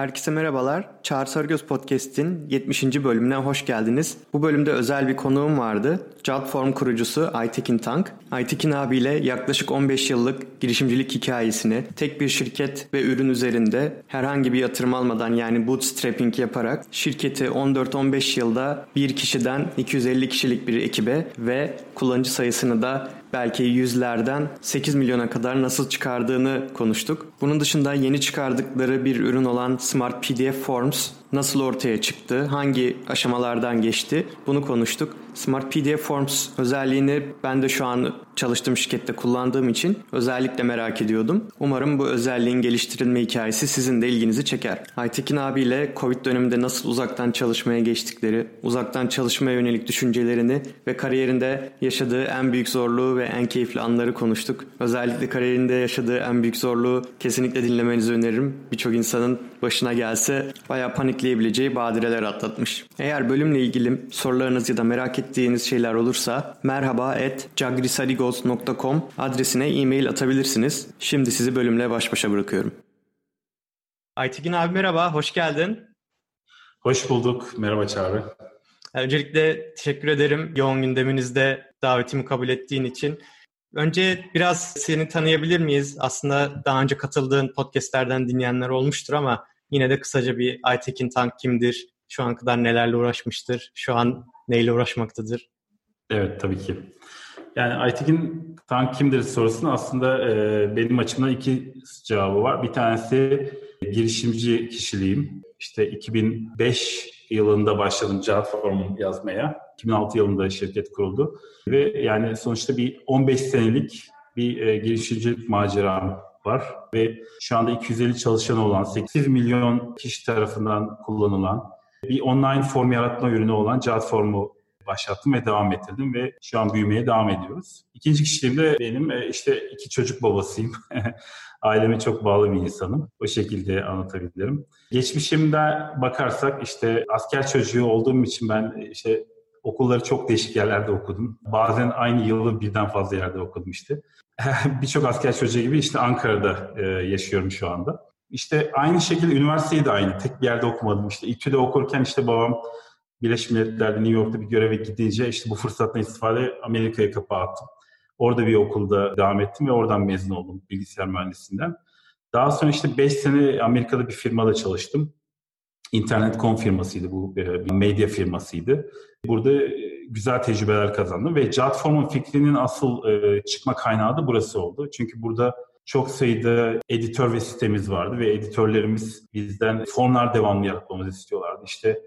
Herkese merhabalar. Çağrı Sarıgöz Podcast'in 70. bölümüne hoş geldiniz. Bu bölümde özel bir konuğum vardı. Jotform kurucusu Aytekin Tank. Aytekin abiyle yaklaşık 15 yıllık girişimcilik hikayesini tek bir şirket ve ürün üzerinde herhangi bir yatırım almadan yani bootstrapping yaparak şirketi 14-15 yılda bir kişiden 250 kişilik bir ekibe ve kullanıcı sayısını da belki yüzlerden 8 milyona kadar nasıl çıkardığını konuştuk. Bunun dışında yeni çıkardıkları bir ürün olan Smart PDF Forms nasıl ortaya çıktı, hangi aşamalardan geçti bunu konuştuk. Smart PDF Forms özelliğini ben de şu an çalıştığım şirkette kullandığım için özellikle merak ediyordum. Umarım bu özelliğin geliştirilme hikayesi sizin de ilginizi çeker. Aytekin abiyle Covid döneminde nasıl uzaktan çalışmaya geçtikleri, uzaktan çalışmaya yönelik düşüncelerini ve kariyerinde yaşadığı en büyük zorluğu ve en keyifli anları konuştuk. Özellikle kariyerinde yaşadığı en büyük zorluğu kesinlikle dinlemenizi öneririm. Birçok insanın başına gelse bayağı panikleyebileceği badireler atlatmış. Eğer bölümle ilgili sorularınız ya da merak ettiğiniz şeyler olursa merhaba at jagrisarigos.com adresine e-mail atabilirsiniz. Şimdi sizi bölümle baş başa bırakıyorum. Aytekin abi merhaba, hoş geldin. Hoş bulduk, merhaba Çağrı. Öncelikle teşekkür ederim yoğun gündeminizde davetimi kabul ettiğin için. Önce biraz seni tanıyabilir miyiz? Aslında daha önce katıldığın podcastlerden dinleyenler olmuştur ama yine de kısaca bir Aytekin Tank kimdir? Şu an kadar nelerle uğraşmıştır? Şu an neyle uğraşmaktadır? Evet tabii ki. Yani Aytekin Tank kimdir sorusuna aslında e, benim açımdan iki cevabı var. Bir tanesi girişimci kişiliğim. İşte 2005 yılında başladım Jotform yazmaya. 2006 yılında şirket kuruldu. Ve yani sonuçta bir 15 senelik bir e, girişimcilik maceram var ve şu anda 250 çalışanı olan 8 milyon kişi tarafından kullanılan bir online form yaratma ürünü olan Jotform'u başlattım ve devam ettirdim ve şu an büyümeye devam ediyoruz. İkinci kişiliğim de benim e, işte iki çocuk babasıyım. Aileme çok bağlı bir insanım. O şekilde anlatabilirim. Geçmişimde bakarsak işte asker çocuğu olduğum için ben e, işte okulları çok değişik yerlerde okudum. Bazen aynı yılı birden fazla yerde okudum işte. Birçok asker çocuğu gibi işte Ankara'da e, yaşıyorum şu anda. İşte aynı şekilde üniversiteyi de aynı. Tek bir yerde okumadım. İşte İTÜ'de okurken işte babam Birleşmiş Milletler'de New York'ta bir göreve gidince işte bu fırsattan istifade Amerika'ya kapı attım. Orada bir okulda devam ettim ve oradan mezun oldum bilgisayar mühendisinden. Daha sonra işte 5 sene Amerika'da bir firmada çalıştım. İnternet.com firmasıydı bu, e, bir medya firmasıydı. Burada e, güzel tecrübeler kazandım ve Jotform'un fikrinin asıl e, çıkma kaynağı da burası oldu. Çünkü burada çok sayıda editör ve sitemiz vardı ve editörlerimiz bizden formlar devamlı yaratmamızı istiyorlardı. İşte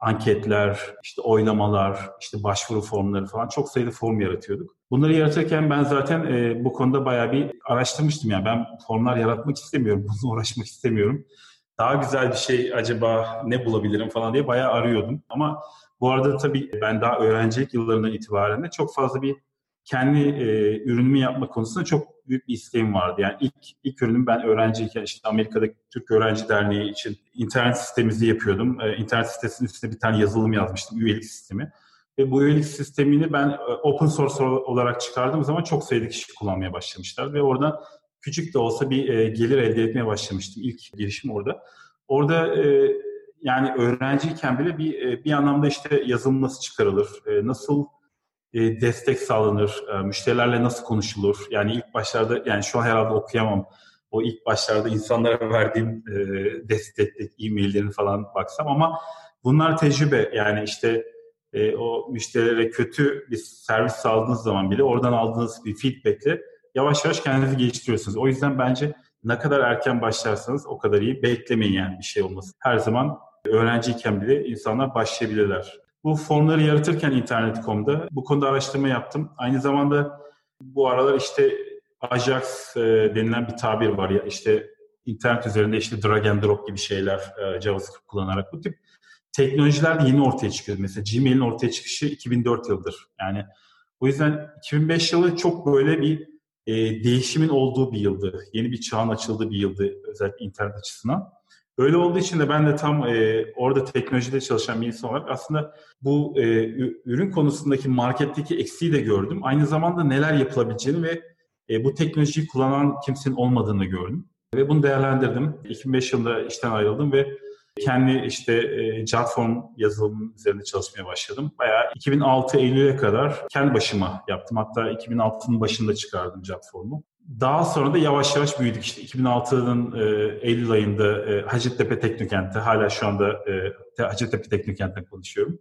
anketler, işte oylamalar, işte başvuru formları falan çok sayıda form yaratıyorduk. Bunları yaratırken ben zaten e, bu konuda bayağı bir araştırmıştım. Yani ben formlar yaratmak istemiyorum, bununla uğraşmak istemiyorum. Daha güzel bir şey acaba ne bulabilirim falan diye bayağı arıyordum. Ama bu arada tabii ben daha öğrencilik yıllarından itibaren de çok fazla bir kendi e, ürünümü yapma konusunda çok büyük bir isteğim vardı. Yani ilk ilk ürünüm ben öğrenciyken işte Amerika'daki Türk Öğrenci Derneği için internet sistemimizi yapıyordum. E, internet sitesinin üstüne bir tane yazılım yazmıştım, üyelik sistemi. Ve bu üyelik sistemini ben e, open source olarak çıkardığım zaman çok sayıda kişi kullanmaya başlamışlar. Ve orada küçük de olsa bir e, gelir elde etmeye başlamıştım. İlk girişim orada. Orada e, yani öğrenciyken bile bir e, bir anlamda işte yazılım nasıl çıkarılır, e, nasıl e, destek sağlanır, e, müşterilerle nasıl konuşulur? Yani ilk başlarda, yani şu an herhalde okuyamam. O ilk başlarda insanlara verdiğim e, destek, e-maillerini falan baksam ama bunlar tecrübe. Yani işte e, o müşterilere kötü bir servis sağladığınız zaman bile oradan aldığınız bir feedbackle yavaş yavaş kendinizi geliştiriyorsunuz. O yüzden bence ne kadar erken başlarsanız o kadar iyi. Beklemeyin yani bir şey olmasın. Her zaman öğrenciyken bile insanlar başlayabilirler. Bu formları yaratırken internet.com'da bu konuda araştırma yaptım. Aynı zamanda bu aralar işte Ajax e, denilen bir tabir var ya işte internet üzerinde işte drag and drop gibi şeyler e, JavaScript kullanarak bu tip teknolojiler de yeni ortaya çıkıyor. Mesela Gmail'in ortaya çıkışı 2004 yıldır. Yani o yüzden 2005 yılı çok böyle bir e, değişimin olduğu bir yıldı. Yeni bir çağın açıldığı bir yıldı özellikle internet açısından. Öyle olduğu için de ben de tam e, orada teknolojide çalışan bir insan olarak aslında bu e, ürün konusundaki marketteki eksiği de gördüm. Aynı zamanda neler yapılabileceğini ve e, bu teknolojiyi kullanan kimsenin olmadığını gördüm. Ve bunu değerlendirdim. 2005 yılında işten ayrıldım ve kendi işte e, Jotform yazılımının üzerinde çalışmaya başladım. Bayağı 2006 Eylül'e kadar kendi başıma yaptım. Hatta 2006'nın başında çıkardım Jotform'u. Daha sonra da yavaş yavaş büyüdük. İşte 2006'nın e, Eylül ayında e, Hacettepe Teknokent'te, hala şu anda e, Hacettepe Teknokent'te konuşuyorum.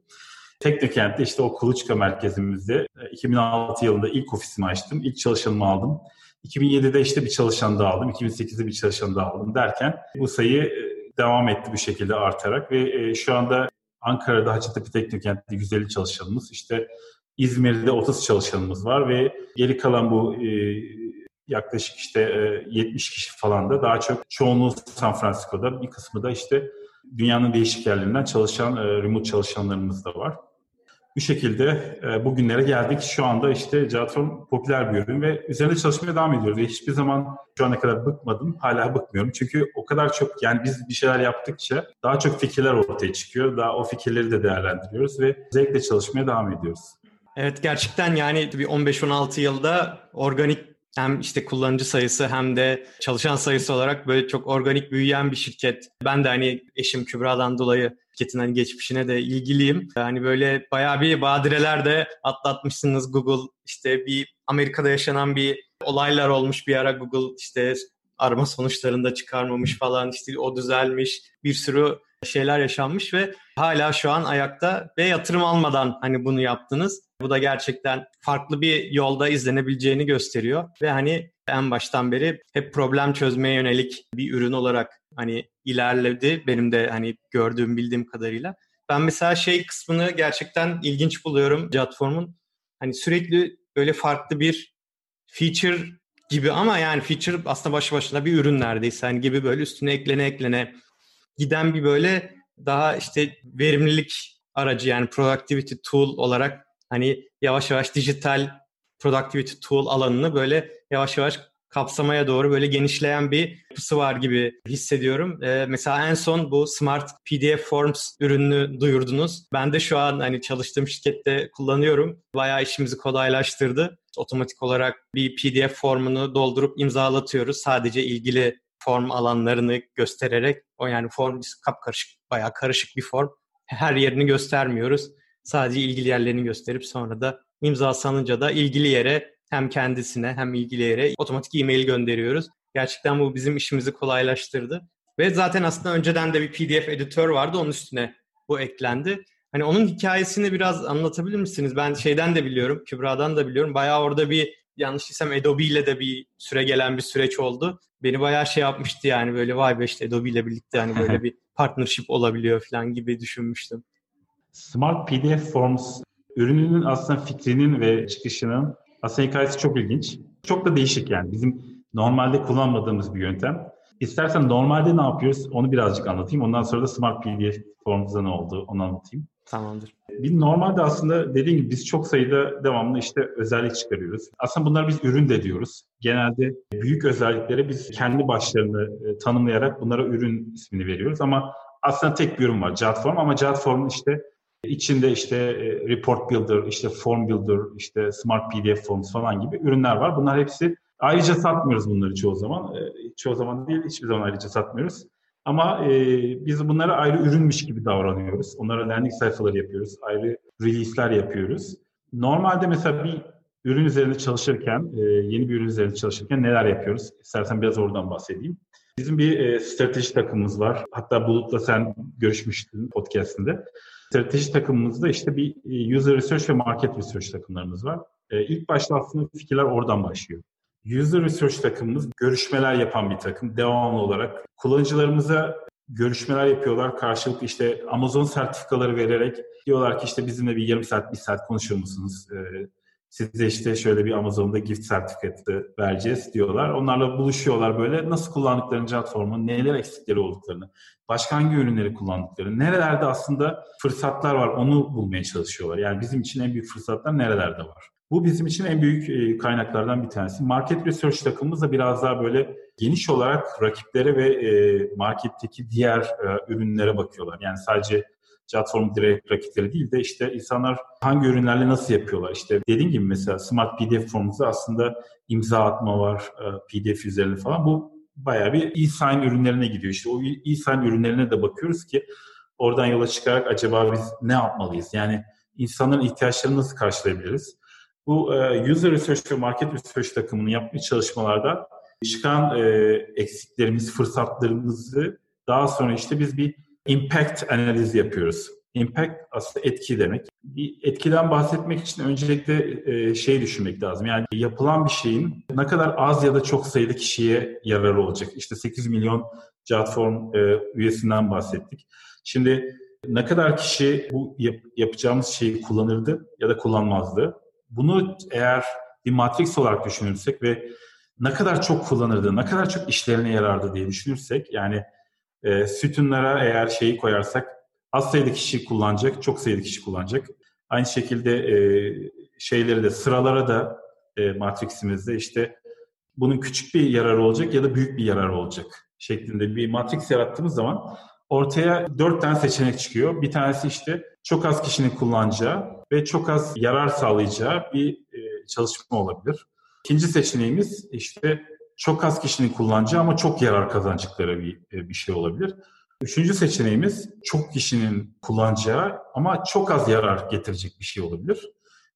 Teknokent'te işte o kuluçka merkezimizde 2006 e, yılında ilk ofisimi açtım. İlk çalışanımı aldım. 2007'de işte bir çalışan daha aldım. 2008'de bir çalışan daha aldım derken bu sayı e, devam etti bu şekilde artarak ve e, şu anda Ankara'da Hacettepe Teknokent'te 150 çalışanımız, işte İzmir'de 30 çalışanımız var ve geri kalan bu yaklaşık işte 70 kişi falan da daha çok çoğunluğu San Francisco'da bir kısmı da işte dünyanın değişik yerlerinden çalışan remote çalışanlarımız da var. Bu şekilde e, bugünlere geldik. Şu anda işte Jatron popüler bir ürün ve üzerinde çalışmaya devam ediyoruz. Ve hiçbir zaman şu ana kadar bıkmadım. Hala bıkmıyorum. Çünkü o kadar çok yani biz bir şeyler yaptıkça daha çok fikirler ortaya çıkıyor. Daha o fikirleri de değerlendiriyoruz ve zevkle çalışmaya devam ediyoruz. Evet gerçekten yani bir 15-16 yılda organik hem işte kullanıcı sayısı hem de çalışan sayısı olarak böyle çok organik büyüyen bir şirket. Ben de hani eşim Kübra'dan dolayı şirketin hani geçmişine de ilgiliyim. Hani böyle bayağı bir badireler de atlatmışsınız Google. işte bir Amerika'da yaşanan bir olaylar olmuş bir ara Google işte arama sonuçlarında çıkarmamış falan işte o düzelmiş bir sürü şeyler yaşanmış ve hala şu an ayakta ve yatırım almadan hani bunu yaptınız. Bu da gerçekten farklı bir yolda izlenebileceğini gösteriyor ve hani en baştan beri hep problem çözmeye yönelik bir ürün olarak hani ilerledi benim de hani gördüğüm bildiğim kadarıyla. Ben mesela şey kısmını gerçekten ilginç buluyorum Jotform'un. Hani sürekli böyle farklı bir feature gibi ama yani feature aslında başı başına bir ürün neredeyse. Hani gibi böyle üstüne eklene eklene giden bir böyle daha işte verimlilik aracı yani productivity tool olarak hani yavaş yavaş dijital productivity tool alanını böyle yavaş yavaş kapsamaya doğru böyle genişleyen bir yapısı var gibi hissediyorum. Ee, mesela en son bu Smart PDF Forms ürününü duyurdunuz. Ben de şu an hani çalıştığım şirkette kullanıyorum. Bayağı işimizi kolaylaştırdı. Otomatik olarak bir PDF formunu doldurup imzalatıyoruz. Sadece ilgili form alanlarını göstererek o yani form kapkarışık bayağı karışık bir form. Her yerini göstermiyoruz. Sadece ilgili yerlerini gösterip sonra da imza sanınca da ilgili yere hem kendisine hem ilgili yere otomatik e-mail gönderiyoruz. Gerçekten bu bizim işimizi kolaylaştırdı. Ve zaten aslında önceden de bir PDF editör vardı. Onun üstüne bu eklendi. Hani onun hikayesini biraz anlatabilir misiniz? Ben şeyden de biliyorum, Kübra'dan da biliyorum. Bayağı orada bir yanlış değilsem Adobe ile de bir süre gelen bir süreç oldu. Beni bayağı şey yapmıştı yani böyle vay be işte Adobe ile birlikte hani böyle bir partnership olabiliyor falan gibi düşünmüştüm. Smart PDF Forms ürününün aslında fikrinin ve çıkışının aslında hikayesi çok ilginç. Çok da değişik yani. Bizim normalde kullanmadığımız bir yöntem. İstersen normalde ne yapıyoruz onu birazcık anlatayım. Ondan sonra da Smart PDF Forms'da ne oldu onu anlatayım. Tamamdır. Bir normalde aslında dediğim gibi biz çok sayıda devamlı işte özellik çıkarıyoruz. Aslında bunlar biz ürün de diyoruz. Genelde büyük özelliklere biz kendi başlarını e, tanımlayarak bunlara ürün ismini veriyoruz. Ama aslında tek bir ürün var Jotform ama Jotform'un işte içinde işte e, Report Builder, işte Form Builder, işte Smart PDF Forms falan gibi ürünler var. Bunlar hepsi ayrıca satmıyoruz bunları çoğu zaman. E, çoğu zaman değil, hiçbir zaman ayrıca satmıyoruz. Ama e, biz bunlara ayrı ürünmüş gibi davranıyoruz. Onlara landing sayfaları yapıyoruz. Ayrı release'ler yapıyoruz. Normalde mesela bir ürün üzerinde çalışırken, e, yeni bir ürün üzerinde çalışırken neler yapıyoruz? İstersen biraz oradan bahsedeyim. Bizim bir e, strateji takımımız var. Hatta Bulut'la sen görüşmüştün podcastinde. Strateji takımımızda işte bir e, user research ve market research takımlarımız var. E, ilk başta aslında fikirler oradan başlıyor. User Research takımımız görüşmeler yapan bir takım. Devamlı olarak kullanıcılarımıza görüşmeler yapıyorlar. Karşılıklı işte Amazon sertifikaları vererek diyorlar ki işte bizimle bir yarım saat, bir saat konuşur musunuz? Ee, size işte şöyle bir Amazon'da gift sertifikatı vereceğiz diyorlar. Onlarla buluşuyorlar böyle nasıl kullandıklarını platformu, neler eksikleri olduklarını, başka hangi ürünleri kullandıklarını, nerelerde aslında fırsatlar var onu bulmaya çalışıyorlar. Yani bizim için en büyük fırsatlar nerelerde var? Bu bizim için en büyük e, kaynaklardan bir tanesi. Market Research takımımız da biraz daha böyle geniş olarak rakiplere ve e, marketteki diğer e, ürünlere bakıyorlar. Yani sadece platform direkt rakipleri değil de işte insanlar hangi ürünlerle nasıl yapıyorlar? İşte dediğim gibi mesela Smart PDF formumuzda aslında imza atma var PDF üzerinde falan. Bu bayağı bir e-sign ürünlerine gidiyor. İşte o e-sign ürünlerine de bakıyoruz ki oradan yola çıkarak acaba biz ne yapmalıyız? Yani insanların ihtiyaçlarını nasıl karşılayabiliriz? Bu e, user research ve market research takımının yaptığı çalışmalarda çıkan e, eksiklerimiz, fırsatlarımızı daha sonra işte biz bir impact analizi yapıyoruz. Impact aslında etki demek. Bir etkiden bahsetmek için öncelikle e, şey düşünmek lazım. Yani yapılan bir şeyin ne kadar az ya da çok sayıda kişiye yararı olacak. İşte 8 milyon Jotform e, üyesinden bahsettik. Şimdi ne kadar kişi bu yap, yapacağımız şeyi kullanırdı ya da kullanmazdı. Bunu eğer bir matris olarak düşünürsek ve ne kadar çok kullanırdı, ne kadar çok işlerine yarardı diye düşünürsek yani e, sütunlara eğer şeyi koyarsak az sayıda kişi kullanacak, çok sayıda kişi kullanacak. Aynı şekilde e, şeyleri de sıralara da e, matriximizde işte bunun küçük bir yararı olacak ya da büyük bir yararı olacak şeklinde bir matrix yarattığımız zaman ortaya dört tane seçenek çıkıyor. Bir tanesi işte çok az kişinin kullanacağı ve çok az yarar sağlayacağı bir e, çalışma olabilir. İkinci seçeneğimiz işte çok az kişinin kullanacağı ama çok yarar kazanacakları bir, e, bir şey olabilir. Üçüncü seçeneğimiz çok kişinin kullanacağı ama çok az yarar getirecek bir şey olabilir.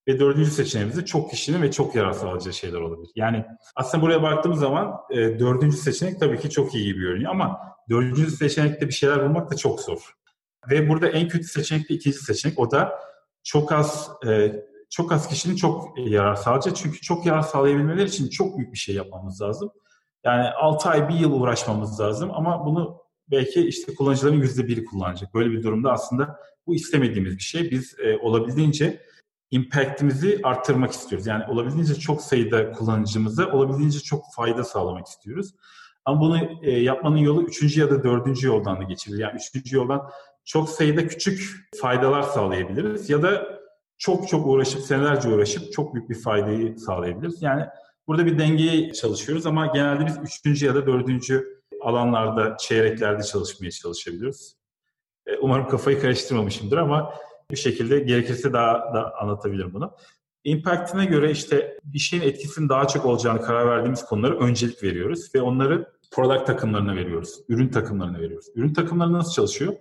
Ve dördüncü seçeneğimiz de çok kişinin ve çok yarar sağlayacağı şeyler olabilir. Yani aslında buraya baktığımız zaman e, dördüncü seçenek tabii ki çok iyi gibi görünüyor ama dördüncü seçenekte bir şeyler bulmak da çok zor. Ve burada en kötü seçenek de ikinci seçenek. O da çok az e, çok az kişinin çok yarar sağlayacak. Çünkü çok yarar sağlayabilmeleri için çok büyük bir şey yapmamız lazım. Yani 6 ay, 1 yıl uğraşmamız lazım ama bunu belki işte kullanıcıların yüzde biri kullanacak. Böyle bir durumda aslında bu istemediğimiz bir şey. Biz e, olabildiğince impact'imizi arttırmak istiyoruz. Yani olabildiğince çok sayıda kullanıcımıza olabildiğince çok fayda sağlamak istiyoruz. Ama bunu e, yapmanın yolu üçüncü ya da dördüncü yoldan da geçilir. Yani üçüncü yoldan çok sayıda küçük faydalar sağlayabiliriz ya da çok çok uğraşıp senelerce uğraşıp çok büyük bir faydayı sağlayabiliriz. Yani burada bir dengeyi çalışıyoruz ama genelde biz üçüncü ya da dördüncü alanlarda, çeyreklerde çalışmaya çalışabiliyoruz. E, umarım kafayı karıştırmamışımdır ama bir şekilde gerekirse daha da anlatabilirim bunu. Impact'ine göre işte bir şeyin etkisinin daha çok olacağını karar verdiğimiz konulara öncelik veriyoruz ve onları product takımlarına veriyoruz, ürün takımlarına veriyoruz. Ürün takımları nasıl çalışıyor?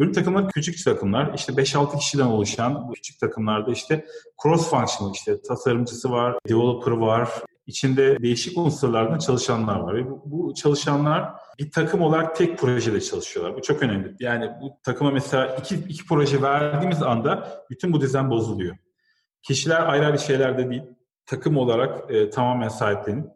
Ürün takımları küçük takımlar. İşte 5-6 kişiden oluşan bu küçük takımlarda işte cross functional işte tasarımcısı var, developer var, içinde değişik unsurlardan çalışanlar var. Ve bu, bu çalışanlar bir takım olarak tek projede çalışıyorlar. Bu çok önemli. Yani bu takıma mesela iki, iki proje verdiğimiz anda bütün bu düzen bozuluyor. Kişiler ayrı ayrı şeylerde değil, takım olarak e, tamamen sahiplenip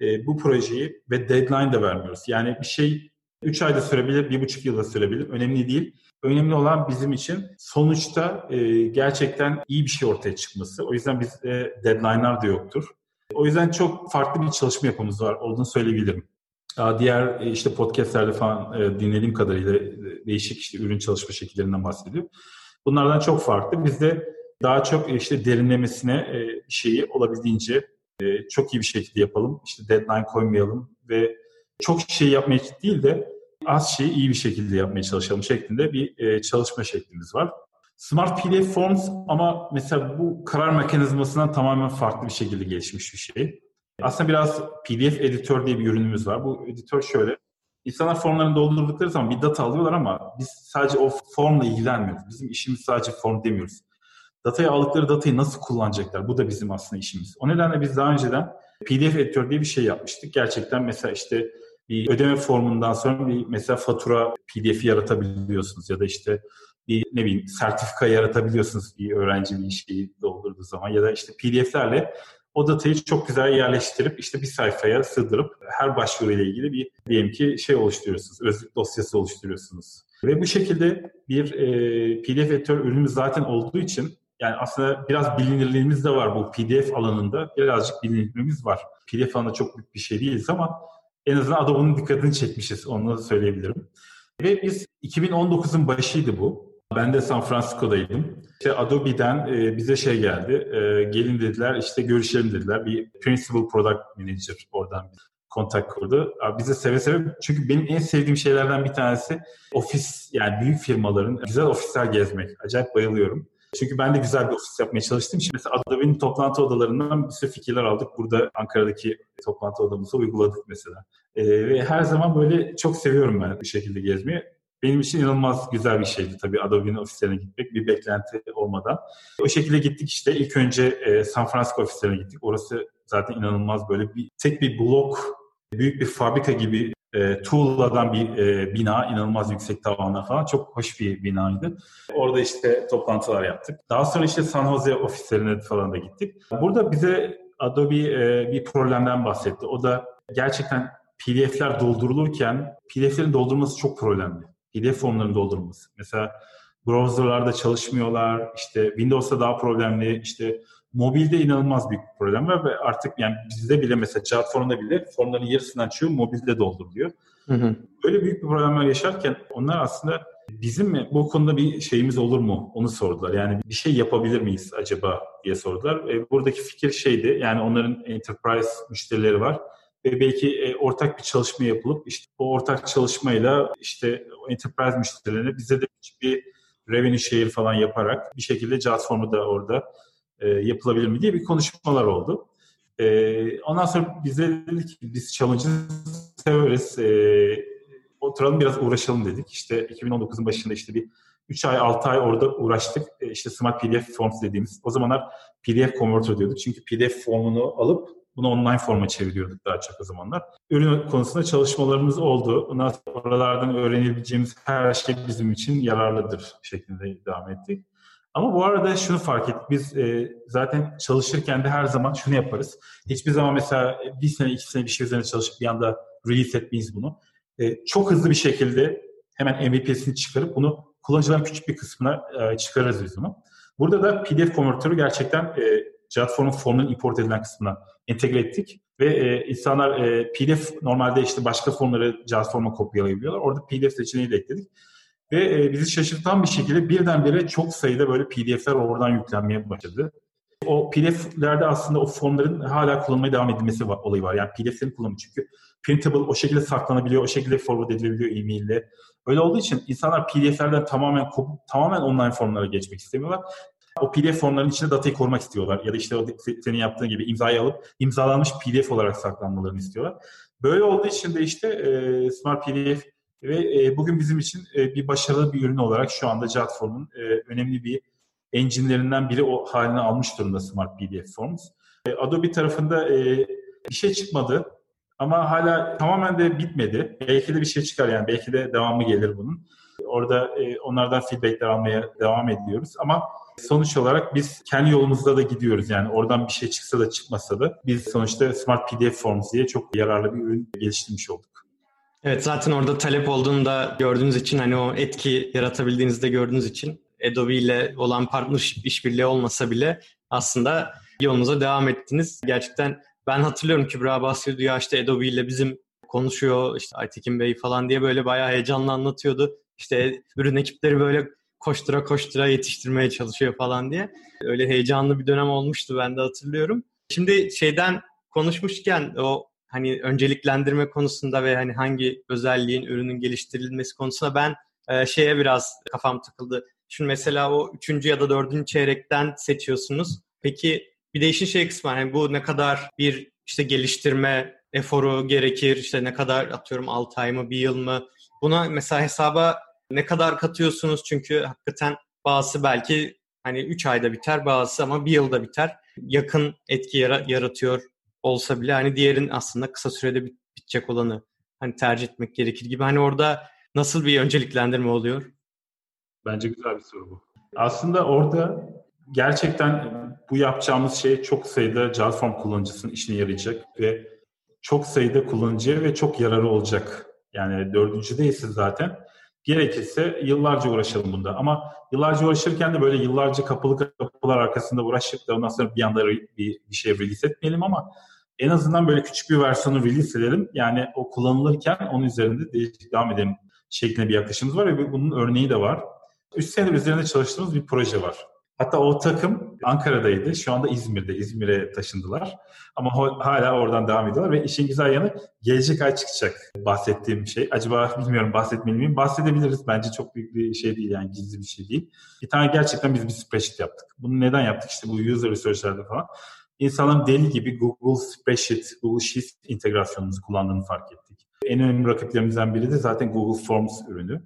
e, bu projeyi ve deadline de vermiyoruz. Yani bir şey 3 ayda sürebilir, 1,5 yılda sürebilir. Önemli değil. Önemli olan bizim için sonuçta e, gerçekten iyi bir şey ortaya çıkması. O yüzden bizde deadline'lar da yoktur. O yüzden çok farklı bir çalışma yapımız var olduğunu söyleyebilirim. Diğer e, işte podcastlerde falan e, dinlediğim kadarıyla e, değişik işte ürün çalışma şekillerinden bahsediyor. Bunlardan çok farklı. Bizde daha çok işte derinlemesine şeyi olabildiğince çok iyi bir şekilde yapalım. İşte deadline koymayalım ve çok şey yapmaya değil de az şeyi iyi bir şekilde yapmaya çalışalım şeklinde bir çalışma şeklimiz var. Smart PDF Forms ama mesela bu karar mekanizmasından tamamen farklı bir şekilde gelişmiş bir şey. Aslında biraz PDF editör diye bir ürünümüz var. Bu editör şöyle. İnsanlar formlarını doldurdukları zaman bir data alıyorlar ama biz sadece o formla ilgilenmiyoruz. Bizim işimiz sadece form demiyoruz. Datayı aldıkları datayı nasıl kullanacaklar? Bu da bizim aslında işimiz. O nedenle biz daha önceden PDF editör diye bir şey yapmıştık. Gerçekten mesela işte bir ödeme formundan sonra bir mesela fatura PDF yaratabiliyorsunuz ya da işte bir ne bileyim sertifika yaratabiliyorsunuz bir öğrenci bir şeyi doldurduğu zaman ya da işte PDF'lerle o datayı çok güzel yerleştirip işte bir sayfaya sığdırıp her başvuru ile ilgili bir diyelim ki şey oluşturuyorsunuz, özlük dosyası oluşturuyorsunuz. Ve bu şekilde bir e, PDF editör ürünümüz zaten olduğu için yani aslında biraz bilinirliğimiz de var bu PDF alanında. Birazcık bilinirliğimiz var. PDF alanında çok büyük bir şey değiliz ama en azından Adobe'nin dikkatini çekmişiz. Onu söyleyebilirim. Ve biz 2019'un başıydı bu. Ben de San Francisco'daydım. İşte Adobe'den e, bize şey geldi. E, gelin dediler, işte görüşelim dediler. Bir Principal Product Manager oradan bir kontak kurdu. Bize seve seve çünkü benim en sevdiğim şeylerden bir tanesi ofis yani büyük firmaların güzel ofisler gezmek. Acayip bayılıyorum. Çünkü ben de güzel bir ofis yapmaya çalıştım. Şimdi mesela Adobe'nin toplantı odalarından bir sürü fikirler aldık. Burada Ankara'daki toplantı odamızda uyguladık mesela. Ee, ve her zaman böyle çok seviyorum ben bu şekilde gezmeyi. Benim için inanılmaz güzel bir şeydi tabii Adobe'nin ofislerine gitmek bir beklenti olmadan. O şekilde gittik işte ilk önce e, San Francisco ofislerine gittik. Orası zaten inanılmaz böyle bir tek bir blok büyük bir fabrika gibi e, tuğladan bir e, bina, inanılmaz yüksek tavanlar falan. Çok hoş bir binaydı. Orada işte toplantılar yaptık. Daha sonra işte San Jose ofislerine falan da gittik. Burada bize Adobe e, bir problemden bahsetti. O da gerçekten PDF'ler doldurulurken PDF'lerin doldurması çok problemli. PDF formlarının doldurulması. Mesela browserlarda çalışmıyorlar, işte Windows'ta daha problemli, işte mobilde inanılmaz büyük bir problem var ve artık yani bizde bile mesela chat formunda bile formların yarısını açıyor, mobilde dolduruluyor. Hı hı. Böyle büyük bir problemler yaşarken onlar aslında bizim mi bu konuda bir şeyimiz olur mu onu sordular. Yani bir şey yapabilir miyiz acaba diye sordular. E, buradaki fikir şeydi yani onların enterprise müşterileri var ve belki e, ortak bir çalışma yapılıp işte o ortak çalışmayla işte o enterprise müşterilerine bize de bir revenue share falan yaparak bir şekilde JAWS formu da orada e, yapılabilir mi diye bir konuşmalar oldu. E, ondan sonra bize dedik ki biz challenge'ı severiz. E, oturalım biraz uğraşalım dedik. İşte 2019'un başında işte bir 3 ay 6 ay orada uğraştık. E, işte Smart PDF Forms dediğimiz. O zamanlar PDF Converter diyorduk. Çünkü PDF formunu alıp bunu online forma çeviriyorduk daha çok o zamanlar. Ürün konusunda çalışmalarımız oldu. Ondan sonra oralardan öğrenebileceğimiz her şey bizim için yararlıdır şeklinde devam ettik. Ama bu arada şunu fark ettik. Biz e, zaten çalışırken de her zaman şunu yaparız. Hiçbir zaman mesela bir sene, iki sene bir şey üzerine çalışıp bir anda release etmeyiz bunu. E, çok hızlı bir şekilde hemen MVP'sini çıkarıp bunu kullanıcıların küçük bir kısmına e, çıkarırız biz bunu. Burada da PDF konvertörü gerçekten e, Jotform'un formunun import edilen kısmına entegre ettik. Ve e, insanlar e, PDF normalde işte başka formları Jotform'a kopyalayabiliyorlar. Orada PDF seçeneği de ekledik. Ve e, bizi şaşırtan bir şekilde birdenbire çok sayıda böyle PDF'ler oradan yüklenmeye başladı. O PDF'lerde aslında o formların hala kullanmaya devam edilmesi var, olayı var. Yani PDF'lerin kullanımı çünkü printable o şekilde saklanabiliyor, o şekilde forward edilebiliyor e-mail'le. Öyle olduğu için insanlar PDF'lerden tamamen kopup tamamen online formlara geçmek istemiyorlar. O PDF formlarının içinde datayı korumak istiyorlar. Ya da işte senin yaptığın gibi imzayı alıp imzalanmış PDF olarak saklanmalarını istiyorlar. Böyle olduğu için de işte e, Smart PDF ve e, bugün bizim için e, bir başarılı bir ürün olarak şu anda Jotform'un e, önemli bir engine'lerinden biri o haline almış durumda Smart PDF Forms. Adobe tarafında bir şey çıkmadı ama hala tamamen de bitmedi. Belki de bir şey çıkar yani belki de devamı gelir bunun. Orada onlardan feedbackler almaya devam ediyoruz ama sonuç olarak biz kendi yolumuzda da gidiyoruz. Yani oradan bir şey çıksa da çıkmasa da biz sonuçta Smart PDF Forms diye çok yararlı bir ürün geliştirmiş olduk. Evet zaten orada talep olduğunu da gördüğünüz için hani o etki yaratabildiğinizde gördüğünüz için Adobe ile olan partnership işbirliği olmasa bile aslında yolunuza devam ettiniz. Gerçekten ben hatırlıyorum Kübra bahsediyordu ya işte Adobe ile bizim konuşuyor işte Aytekin Bey falan diye böyle bayağı heyecanlı anlatıyordu. İşte ürün ekipleri böyle koştura koştura yetiştirmeye çalışıyor falan diye. Öyle heyecanlı bir dönem olmuştu ben de hatırlıyorum. Şimdi şeyden konuşmuşken o hani önceliklendirme konusunda ve hani hangi özelliğin ürünün geliştirilmesi konusunda ben e, şeye biraz kafam takıldı. Şimdi mesela o üçüncü ya da dördüncü çeyrekten seçiyorsunuz. Peki bir de işin şey kısmı hani bu ne kadar bir işte geliştirme eforu gerekir, işte ne kadar atıyorum 6 ay mı, bir yıl mı? Buna mesela hesaba ne kadar katıyorsunuz? Çünkü hakikaten bazısı belki hani 3 ayda biter, bazısı ama bir yılda biter. Yakın etki yaratıyor olsa bile hani diğerin aslında kısa sürede bitecek olanı hani tercih etmek gerekir gibi. Hani orada nasıl bir önceliklendirme oluyor? Bence güzel bir soru bu. Aslında orada gerçekten bu yapacağımız şey çok sayıda Jarform kullanıcısının işine yarayacak ve çok sayıda kullanıcıya ve çok yararı olacak. Yani dördüncü değilsin zaten. Gerekirse yıllarca uğraşalım bunda. Ama yıllarca uğraşırken de böyle yıllarca kapalı kapılar arkasında uğraşıp da ondan sonra bir anda bir, bir şey release etmeyelim ama en azından böyle küçük bir versiyonu release edelim. Yani o kullanılırken onun üzerinde değişik devam edelim şeklinde bir yaklaşımımız var ve bunun örneği de var. 3 senedir üzerinde çalıştığımız bir proje var. Hatta o takım Ankara'daydı. Şu anda İzmir'de. İzmir'e taşındılar. Ama hala oradan devam ediyorlar ve işin güzel yanı gelecek ay çıkacak bahsettiğim şey. Acaba bilmiyorum bahsetmeli miyim? Bahsedebiliriz. Bence çok büyük bir şey değil yani gizli bir şey değil. Bir tane gerçekten biz bir spreadsheet yaptık. Bunu neden yaptık? İşte bu user research'lerde falan. İnsanların deli gibi Google Spreadsheet, Google Sheets integrasyonumuzu kullandığını fark ettik. En önemli rakiplerimizden biri de zaten Google Forms ürünü.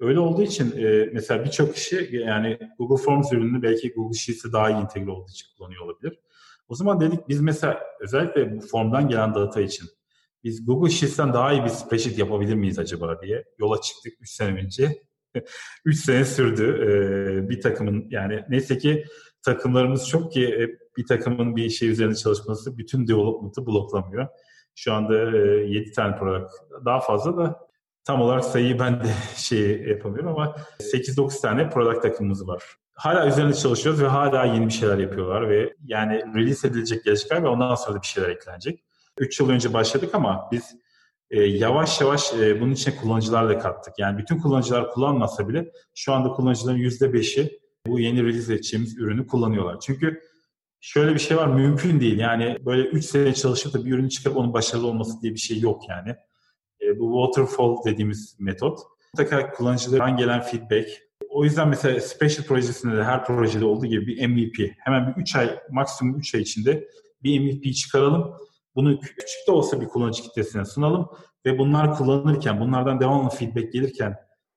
Öyle olduğu için e, mesela birçok kişi yani Google Forms ürününü belki Google Sheets'e daha iyi entegre olduğu için kullanıyor olabilir. O zaman dedik biz mesela özellikle bu formdan gelen data için biz Google Sheets'ten daha iyi bir spreadsheet yapabilir miyiz acaba diye yola çıktık 3 sene önce. 3 sene sürdü ee, bir takımın yani neyse ki takımlarımız çok ki e, bir takımın bir şey üzerinde çalışması bütün development'ı bloklamıyor. Şu anda e, 7 tane product daha fazla da tam olarak sayıyı ben de şey yapamıyorum ama 8-9 tane product takımımız var. Hala üzerinde çalışıyoruz ve hala yeni bir şeyler yapıyorlar ve yani release edilecek gelecekler ve ondan sonra da bir şeyler eklenecek. 3 yıl önce başladık ama biz e, yavaş yavaş e, bunun içine kullanıcılar da kattık. Yani bütün kullanıcılar kullanmasa bile şu anda kullanıcıların %5'i bu yeni release edeceğimiz ürünü kullanıyorlar. Çünkü şöyle bir şey var mümkün değil. Yani böyle 3 sene çalışıp da bir ürünü çıkarıp onun başarılı olması diye bir şey yok yani. E, bu waterfall dediğimiz metot. Mutlaka kullanıcılardan gelen feedback. O yüzden mesela Special projesinde de her projede olduğu gibi bir MVP. Hemen bir 3 ay, maksimum 3 ay içinde bir MVP çıkaralım. Bunu küçük de olsa bir kullanıcı kitlesine sunalım ve bunlar kullanırken, bunlardan devamlı feedback gelirken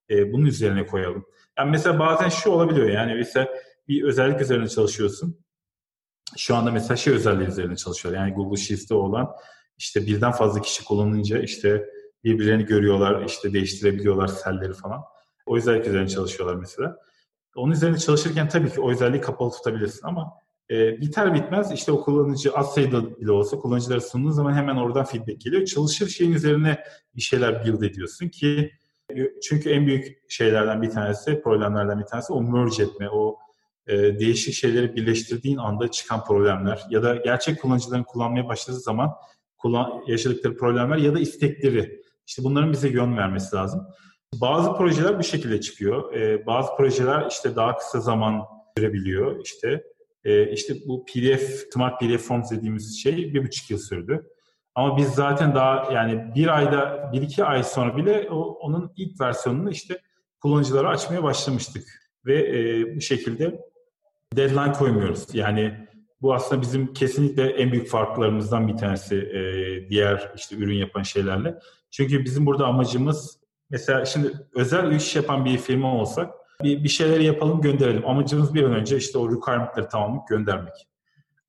e, bunun üzerine koyalım. Yani mesela bazen şu olabiliyor yani mesela bir özellik üzerine çalışıyorsun. Şu anda mesela şey özelliği üzerine çalışıyor. Yani Google Sheets'te olan işte birden fazla kişi kullanınca işte birbirlerini görüyorlar, işte değiştirebiliyorlar selleri falan. O özellik üzerine çalışıyorlar mesela. Onun üzerine çalışırken tabii ki o özelliği kapalı tutabilirsin ama e, biter bitmez işte o kullanıcı az sayıda bile olsa kullanıcılara sunduğun zaman hemen oradan feedback geliyor. Çalışır şeyin üzerine bir şeyler build ediyorsun ki çünkü en büyük şeylerden bir tanesi, problemlerden bir tanesi o merge etme, o e, değişik şeyleri birleştirdiğin anda çıkan problemler ya da gerçek kullanıcıların kullanmaya başladığı zaman kullan, yaşadıkları problemler ya da istekleri. İşte bunların bize yön vermesi lazım. Bazı projeler bu şekilde çıkıyor. E, bazı projeler işte daha kısa zaman sürebiliyor. İşte e, işte bu PDF, Smart PDF Forms dediğimiz şey bir buçuk yıl sürdü. Ama biz zaten daha yani bir ayda, bir iki ay sonra bile o, onun ilk versiyonunu işte kullanıcılara açmaya başlamıştık. Ve e, bu şekilde deadline koymuyoruz. Yani bu aslında bizim kesinlikle en büyük farklarımızdan bir tanesi e, diğer işte ürün yapan şeylerle. Çünkü bizim burada amacımız mesela şimdi özel iş yapan bir firma olsak bir, bir şeyleri yapalım gönderelim. Amacımız bir an önce işte o requirement'ları tamamlayıp göndermek.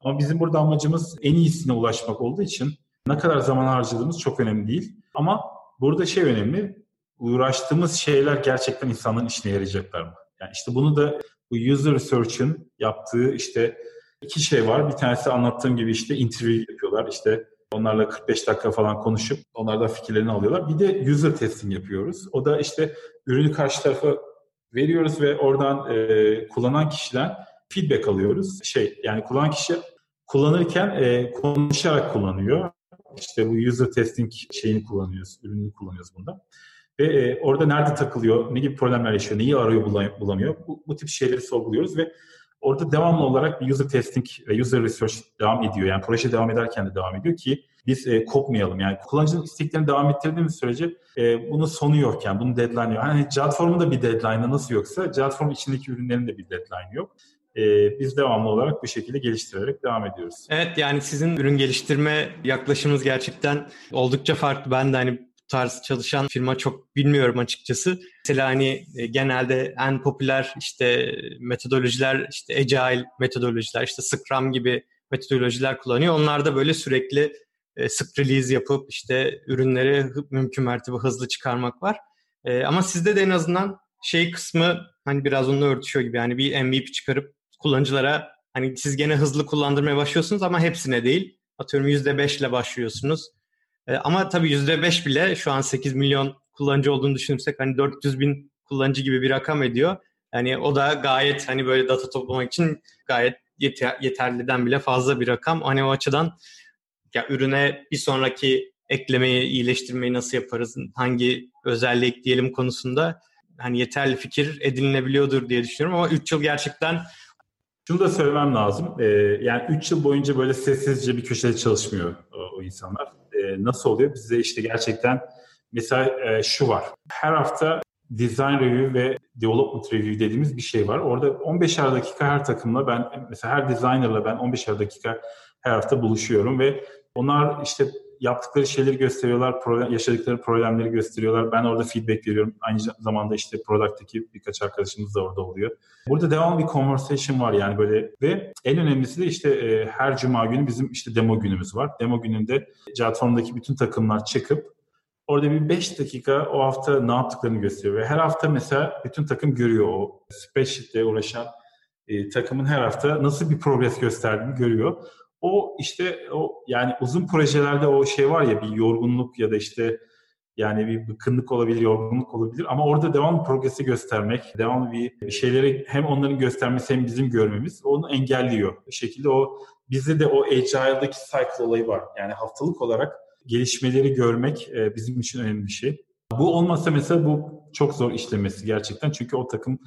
Ama bizim burada amacımız en iyisine ulaşmak olduğu için ne kadar zaman harcadığımız çok önemli değil. Ama burada şey önemli, uğraştığımız şeyler gerçekten insanların işine yarayacaklar mı? Yani işte bunu da bu user research'ın yaptığı işte iki şey var. Bir tanesi anlattığım gibi işte interview yapıyorlar. İşte onlarla 45 dakika falan konuşup onlardan fikirlerini alıyorlar. Bir de user testing yapıyoruz. O da işte ürünü karşı tarafa veriyoruz ve oradan e, kullanan kişiden feedback alıyoruz. Şey yani kullanan kişi kullanırken e, konuşarak kullanıyor. İşte bu user testing şeyini kullanıyoruz, ürününü kullanıyoruz bunda. Ve e, orada nerede takılıyor, ne gibi problemler yaşıyor, neyi arıyor bulamıyor. Bu, bu tip şeyleri sorguluyoruz ve orada devamlı olarak bir user testing ve user research devam ediyor. Yani proje devam ederken de devam ediyor ki biz e, kopmayalım. Yani kullanıcının isteklerini devam ettirdiğimiz sürece e, bunun sonu yok yani bunun deadline yok. Hani Jotform'un da bir deadline'ı nasıl yoksa Jotform içindeki ürünlerin de bir deadline yok. E, biz devamlı olarak bu şekilde geliştirerek devam ediyoruz. Evet yani sizin ürün geliştirme yaklaşımınız gerçekten oldukça farklı. Ben de hani tarz çalışan firma çok bilmiyorum açıkçası. Mesela hani e, genelde en popüler işte metodolojiler işte agile metodolojiler işte Scrum gibi metodolojiler kullanıyor. Onlar da böyle sürekli e, sık release yapıp işte ürünleri mümkün mertebe hızlı çıkarmak var. E, ama sizde de en azından şey kısmı hani biraz onunla örtüşüyor gibi. Yani bir MVP çıkarıp kullanıcılara hani siz gene hızlı kullandırmaya başlıyorsunuz ama hepsine değil. Atıyorum %5 ile başlıyorsunuz. E, ama tabii %5 bile şu an 8 milyon kullanıcı olduğunu düşünürsek hani 400 bin kullanıcı gibi bir rakam ediyor. Yani o da gayet hani böyle data toplamak için gayet yeter, yeterliden bile fazla bir rakam. Hani o açıdan ya ürüne bir sonraki eklemeyi, iyileştirmeyi nasıl yaparız, hangi özelliği ekleyelim konusunda hani yeterli fikir edinilebiliyordur diye düşünüyorum ama 3 yıl gerçekten Şunu da söylemem lazım. Ee, yani 3 yıl boyunca böyle sessizce bir köşede çalışmıyor o, o insanlar. Ee, nasıl oluyor? Bizde işte gerçekten mesela e, şu var. Her hafta design review ve development review dediğimiz bir şey var. Orada 15'er dakika her takımla ben mesela her designerla ben 15'er dakika her hafta buluşuyorum ve onlar işte yaptıkları şeyleri gösteriyorlar, problem, yaşadıkları problemleri gösteriyorlar. Ben orada feedback veriyorum. Aynı zamanda işte product'taki birkaç arkadaşımız da orada oluyor. Burada devam bir conversation var yani böyle ve en önemlisi de işte e, her cuma günü bizim işte demo günümüz var. Demo gününde platformdaki bütün takımlar çıkıp orada bir 5 dakika o hafta ne yaptıklarını gösteriyor. Ve her hafta mesela bütün takım görüyor o spreadsheet'le uğraşan e, takımın her hafta nasıl bir progres gösterdiğini görüyor. O işte o yani uzun projelerde o şey var ya bir yorgunluk ya da işte yani bir bıkkınlık olabilir, yorgunluk olabilir ama orada devam progresi göstermek, devam bir şeyleri hem onların göstermesi hem bizim görmemiz onu engelliyor. Bir şekilde o bizde de o agile'daki cycle olayı var. Yani haftalık olarak gelişmeleri görmek e, bizim için önemli bir şey. Bu olmasa mesela bu çok zor işlemesi gerçekten. Çünkü o takım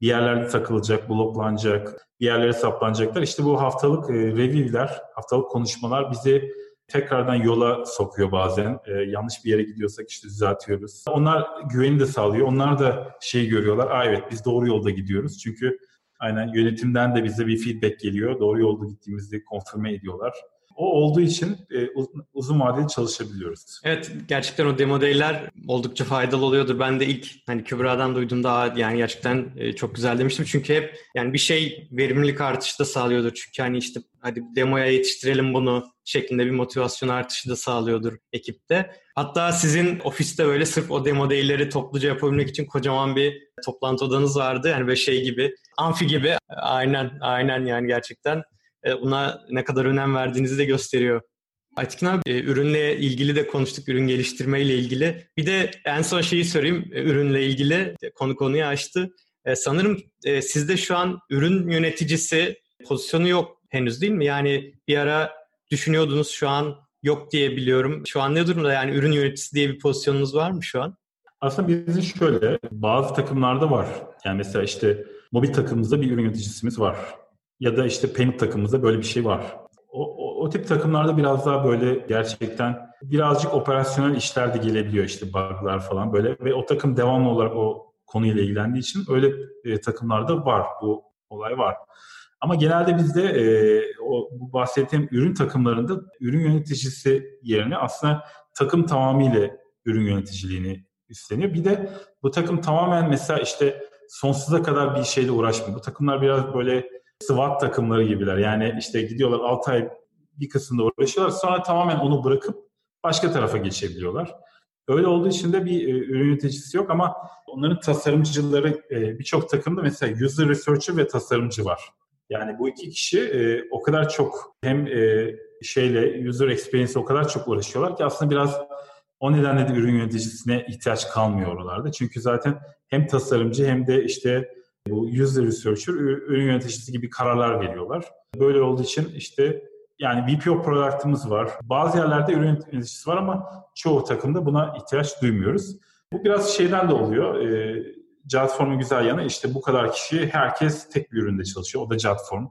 bir yerlerde takılacak, bloklanacak, bir yerlere saplanacaklar. İşte bu haftalık e, review'ler, haftalık konuşmalar bizi tekrardan yola sokuyor bazen. E, yanlış bir yere gidiyorsak işte düzeltiyoruz. Onlar güveni de sağlıyor. Onlar da şey görüyorlar. Aa evet biz doğru yolda gidiyoruz. Çünkü aynen yönetimden de bize bir feedback geliyor. Doğru yolda gittiğimizi konfirme ediyorlar o olduğu için e, uzun vadeli çalışabiliyoruz. Evet gerçekten o demo day'ler oldukça faydalı oluyordur. Ben de ilk hani Kübra'dan duydum daha yani gerçekten e, çok güzel demiştim. Çünkü hep yani bir şey verimlilik artışı da sağlıyordur. Çünkü hani işte hadi demoya yetiştirelim bunu şeklinde bir motivasyon artışı da sağlıyordur ekipte. Hatta sizin ofiste böyle sırf o demo day'leri topluca yapabilmek için kocaman bir toplantı odanız vardı. Yani böyle şey gibi, amfi gibi. Aynen, aynen yani gerçekten buna ne kadar önem verdiğinizi de gösteriyor. Aytekin abi e, ürünle ilgili de konuştuk, ürün geliştirme ile ilgili. Bir de en son şeyi sorayım e, ürünle ilgili. Konu konuyu açtı. Sanırım sizde şu an ürün yöneticisi pozisyonu yok henüz değil mi? Yani bir ara düşünüyordunuz şu an yok diye biliyorum. Şu an ne durumda yani ürün yöneticisi diye bir pozisyonunuz var mı şu an? Aslında bizim şöyle bazı takımlarda var. Yani mesela işte mobil takımımızda bir ürün yöneticisimiz var ya da işte payment takımımızda böyle bir şey var. O, o, o tip takımlarda biraz daha böyle gerçekten birazcık operasyonel işler de gelebiliyor işte bug'lar falan böyle ve o takım devamlı olarak o konuyla ilgilendiği için öyle e, takımlarda var bu olay var. Ama genelde bizde e, o bu bahsettiğim ürün takımlarında ürün yöneticisi yerine aslında takım tamamıyla ürün yöneticiliğini üstleniyor. Bir de bu takım tamamen mesela işte sonsuza kadar bir şeyle uğraşmıyor. Bu takımlar biraz böyle SWAT takımları gibiler. Yani işte gidiyorlar 6 ay bir kısımda uğraşıyorlar. Sonra tamamen onu bırakıp başka tarafa geçebiliyorlar. Öyle olduğu için de bir e, ürün yöneticisi yok ama onların tasarımcıları e, birçok takımda mesela user researcher ve tasarımcı var. Yani bu iki kişi e, o kadar çok hem şeyle user experience o kadar çok uğraşıyorlar ki aslında biraz o nedenle de ürün yöneticisine ihtiyaç kalmıyor oralarda. Çünkü zaten hem tasarımcı hem de işte bu user researcher, ürün yöneticisi gibi kararlar veriyorlar. Böyle olduğu için işte yani VPO product'ımız var. Bazı yerlerde ürün yöneticisi var ama çoğu takımda buna ihtiyaç duymuyoruz. Bu biraz şeyden de oluyor. E, Jotform'un güzel yanı işte bu kadar kişi herkes tek bir üründe çalışıyor. O da Jotform.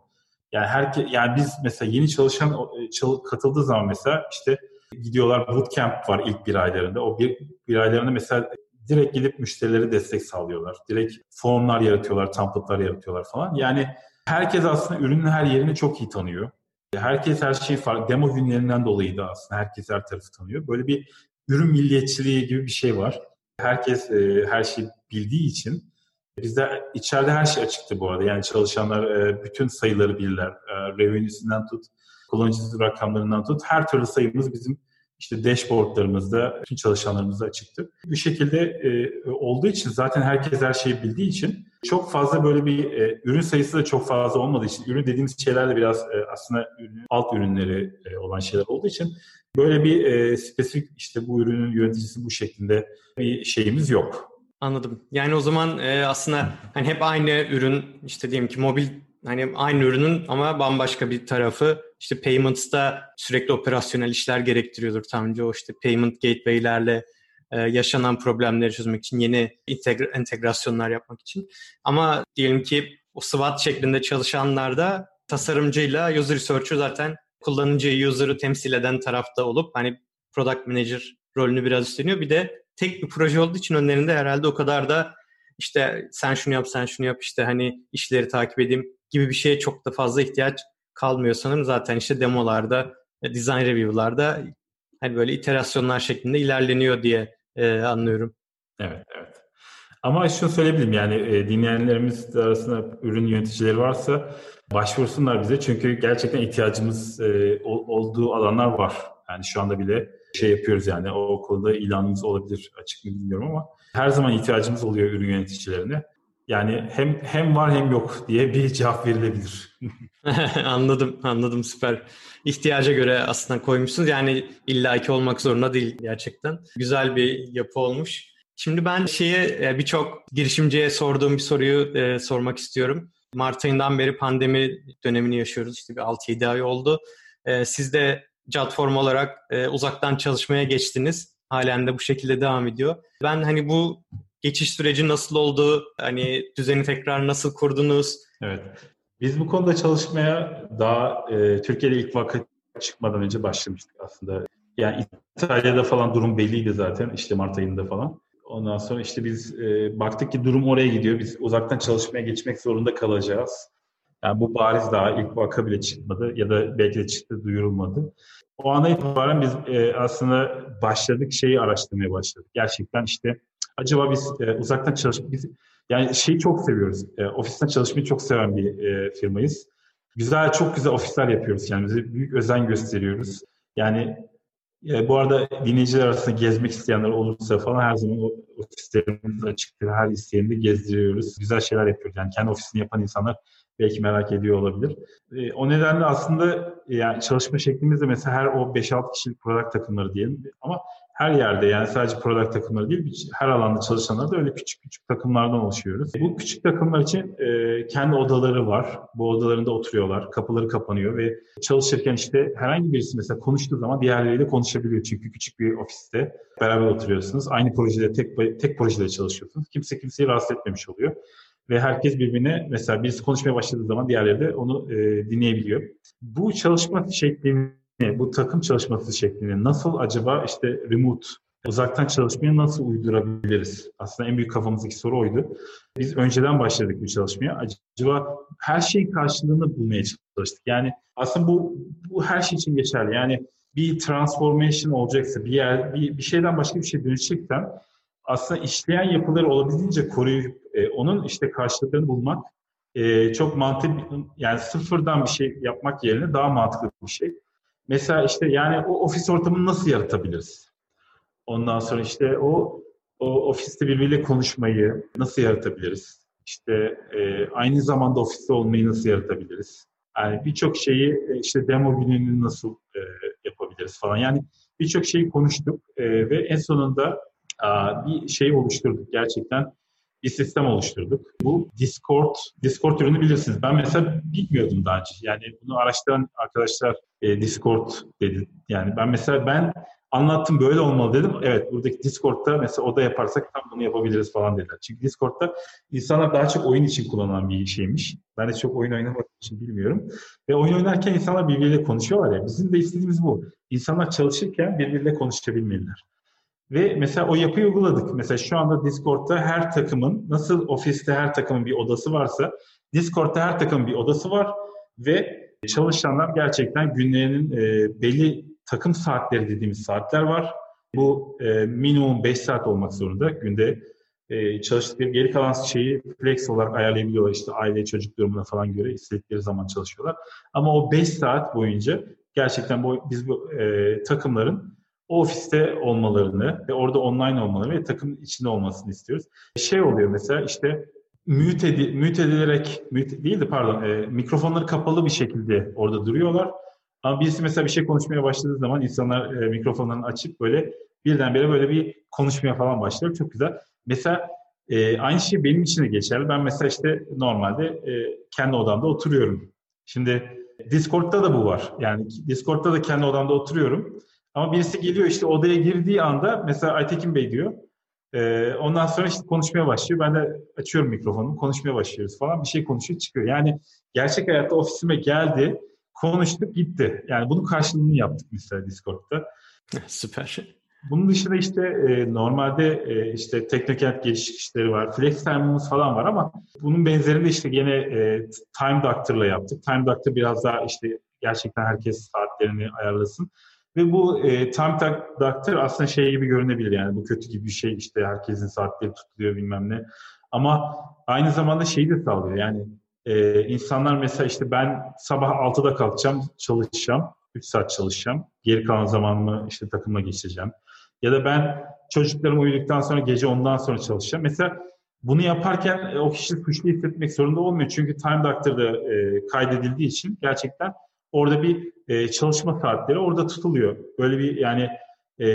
Yani herke, yani biz mesela yeni çalışan e, katıldığı zaman mesela işte gidiyorlar bootcamp var ilk bir aylarında. O bir, bir aylarında mesela direkt gidip müşterilere destek sağlıyorlar. Direkt formlar yaratıyorlar, template'lar yaratıyorlar falan. Yani herkes aslında ürünün her yerini çok iyi tanıyor. Herkes her şeyi farklı. Demo günlerinden dolayı da aslında herkes her tarafı tanıyor. Böyle bir ürün milliyetçiliği gibi bir şey var. Herkes e, her şeyi bildiği için bizde içeride her şey açıktı bu arada. Yani çalışanlar e, bütün sayıları bilirler. E, revenue'sinden tut, kullanıcı rakamlarından tut. Her türlü sayımız bizim işte dashboardlarımızda bütün çalışanlarımızda açıktı. Bu şekilde e, olduğu için zaten herkes her şeyi bildiği için çok fazla böyle bir e, ürün sayısı da çok fazla olmadığı için ürün dediğimiz şeyler de biraz e, aslında ürün, alt ürünleri e, olan şeyler olduğu için böyle bir e, spesifik işte bu ürünün yöneticisi bu şeklinde bir şeyimiz yok. Anladım. Yani o zaman e, aslında hani hep aynı ürün işte diyelim ki mobil hani aynı ürünün ama bambaşka bir tarafı işte payments'ta sürekli operasyonel işler gerektiriyordur tahminimce o işte payment gateway'lerle e, yaşanan problemleri çözmek için yeni integra- entegrasyonlar yapmak için. Ama diyelim ki o SWOT şeklinde çalışanlarda tasarımcıyla user researcher zaten kullanıcıyı, user'ı temsil eden tarafta olup hani product manager rolünü biraz üstleniyor. Bir de tek bir proje olduğu için önlerinde herhalde o kadar da işte sen şunu yap, sen şunu yap işte hani işleri takip edeyim gibi bir şeye çok da fazla ihtiyaç kalmıyor sanırım. Zaten işte demolarda, e, design review'larda hani böyle iterasyonlar şeklinde ilerleniyor diye e, anlıyorum. Evet, evet. Ama şunu söyleyebilirim yani e, dinleyenlerimiz arasında ürün yöneticileri varsa başvursunlar bize. Çünkü gerçekten ihtiyacımız e, olduğu alanlar var. Yani şu anda bile şey yapıyoruz yani o konuda ilanımız olabilir açık mı bilmiyorum ama her zaman ihtiyacımız oluyor ürün yöneticilerine. Yani hem hem var hem yok diye bir cevap verilebilir. anladım, anladım süper. İhtiyaca göre aslında koymuşsunuz. Yani illaki olmak zorunda değil gerçekten. Güzel bir yapı olmuş. Şimdi ben şeye birçok girişimciye sorduğum bir soruyu e, sormak istiyorum. Mart ayından beri pandemi dönemini yaşıyoruz. İşte bir 6-7 ay oldu. E, siz de Jotform olarak e, uzaktan çalışmaya geçtiniz. Halen de bu şekilde devam ediyor. Ben hani bu geçiş süreci nasıl oldu? Hani düzeni tekrar nasıl kurdunuz? Evet. Biz bu konuda çalışmaya daha e, Türkiye'de ilk vakit çıkmadan önce başlamıştık aslında. Yani İtalya'da falan durum belliydi zaten işte Mart ayında falan. Ondan sonra işte biz e, baktık ki durum oraya gidiyor. Biz uzaktan çalışmaya geçmek zorunda kalacağız. Yani bu bariz daha ilk vaka bile çıkmadı ya da belki de çıktı duyurulmadı. O ana itibaren biz e, aslında başladık şeyi araştırmaya başladık. Gerçekten işte acaba biz e, uzaktan biz yani şeyi çok seviyoruz. E, ofisten çalışmayı çok seven bir e, firmayız. Güzel çok güzel ofisler yapıyoruz kendimize. Büyük özen gösteriyoruz. Yani e, bu arada dinleyiciler arasında gezmek isteyenler olursa falan her zaman ofislerimiz açıktır. Her isteyeni gezdiriyoruz. Güzel şeyler yapıyoruz. Yani kendi ofisini yapan insanlar belki merak ediyor olabilir. E, o nedenle aslında yani çalışma şeklimiz de mesela her o 5-6 kişilik product takımları diyelim ama her yerde yani sadece product takımları değil her alanda çalışanlar da öyle küçük küçük takımlardan oluşuyoruz. Bu küçük takımlar için e, kendi odaları var. Bu odalarında oturuyorlar. Kapıları kapanıyor ve çalışırken işte herhangi birisi mesela konuştuğu zaman diğerleriyle konuşabiliyor. Çünkü küçük bir ofiste beraber oturuyorsunuz. Aynı projede tek tek projede çalışıyorsunuz. Kimse kimseyi rahatsız etmemiş oluyor ve herkes birbirine mesela birisi konuşmaya başladığı zaman diğerleri de onu e, dinleyebiliyor. Bu çalışma şeklini, bu takım çalışması şeklini nasıl acaba işte remote uzaktan çalışmaya nasıl uydurabiliriz? Aslında en büyük kafamızdaki soru oydu. Biz önceden başladık bu çalışmaya. Acaba her şeyin karşılığını bulmaya çalıştık. Yani aslında bu, bu her şey için geçerli. Yani bir transformation olacaksa, bir yer, bir, bir şeyden başka bir şey dönüşeceksen aslında işleyen yapıları olabildiğince koruyup e, onun işte karşılıklarını bulmak e, çok mantıklı yani sıfırdan bir şey yapmak yerine daha mantıklı bir şey. Mesela işte yani o ofis ortamını nasıl yaratabiliriz? Ondan sonra işte o o ofiste birbiriyle konuşmayı nasıl yaratabiliriz? İşte e, aynı zamanda ofiste olmayı nasıl yaratabiliriz? Yani birçok şeyi e, işte demo gününü nasıl e, yapabiliriz falan. Yani birçok şeyi konuştuk e, ve en sonunda bir şey oluşturduk gerçekten. Bir sistem oluşturduk. Bu Discord, Discord ürünü bilirsiniz. Ben mesela bilmiyordum daha önce. Yani bunu araştıran arkadaşlar e, Discord dedi. Yani ben mesela ben anlattım böyle olmalı dedim. Evet buradaki Discord'da mesela oda yaparsak tam bunu yapabiliriz falan dediler. Çünkü Discord'da insanlar daha çok oyun için kullanılan bir şeymiş. Ben de çok oyun oynamak için bilmiyorum. Ve oyun oynarken insanlar birbiriyle konuşuyorlar ya. Bizim de istediğimiz bu. İnsanlar çalışırken birbiriyle konuşabilmeliler. Ve mesela o yapıyı uyguladık. Mesela şu anda Discord'da her takımın, nasıl ofiste her takımın bir odası varsa, Discord'da her takımın bir odası var ve çalışanlar gerçekten günlerinin e, belli takım saatleri dediğimiz saatler var. Bu e, minimum 5 saat olmak zorunda. Günde e, çalıştıkları geri kalan şeyi flex olarak ayarlayabiliyorlar. İşte aile çocuk durumuna falan göre istedikleri zaman çalışıyorlar. Ama o 5 saat boyunca gerçekten bu, biz bu e, takımların ofiste olmalarını ve orada online olmalarını ve takım içinde olmasını istiyoruz. Şey oluyor mesela işte mute, edi, mute edilerek, mute değil de pardon, e, mikrofonları kapalı bir şekilde orada duruyorlar. Ama birisi mesela bir şey konuşmaya başladığı zaman insanlar e, mikrofonlarını açıp böyle birdenbire böyle bir konuşmaya falan başlıyor. Çok güzel. Mesela e, aynı şey benim için de geçerli. Ben mesela işte normalde e, kendi odamda oturuyorum. Şimdi Discord'da da bu var. Yani Discord'da da kendi odamda oturuyorum. Ama birisi geliyor işte odaya girdiği anda mesela Aytekin Bey diyor. Ee, ondan sonra işte konuşmaya başlıyor. Ben de açıyorum mikrofonu, konuşmaya başlıyoruz falan. Bir şey konuşuyor, çıkıyor. Yani gerçek hayatta ofisime geldi, konuştuk, gitti. Yani bunun karşılığını yaptık mesela Discord'da. Süper. Bunun dışında işte e, normalde e, işte Teknokent geliş işleri var, Flex Time'ımız falan var ama bunun benzerini işte gene e, Time Doctor'la yaptık. Time Doctor biraz daha işte gerçekten herkes saatlerini ayarlasın. Ve bu e, Time Doctor aslında şey gibi görünebilir yani bu kötü gibi bir şey işte herkesin saatleri tutuluyor bilmem ne. Ama aynı zamanda şeyi de sağlıyor yani e, insanlar mesela işte ben sabah 6'da kalkacağım, çalışacağım. 3 saat çalışacağım. Geri kalan zamanımı işte takımla geçireceğim. Ya da ben çocuklarım uyuduktan sonra gece ondan sonra çalışacağım. Mesela bunu yaparken e, o kişi suçlu hissetmek zorunda olmuyor. Çünkü Time Doctor'da e, kaydedildiği için gerçekten orada bir e, çalışma saatleri orada tutuluyor. Böyle bir yani e,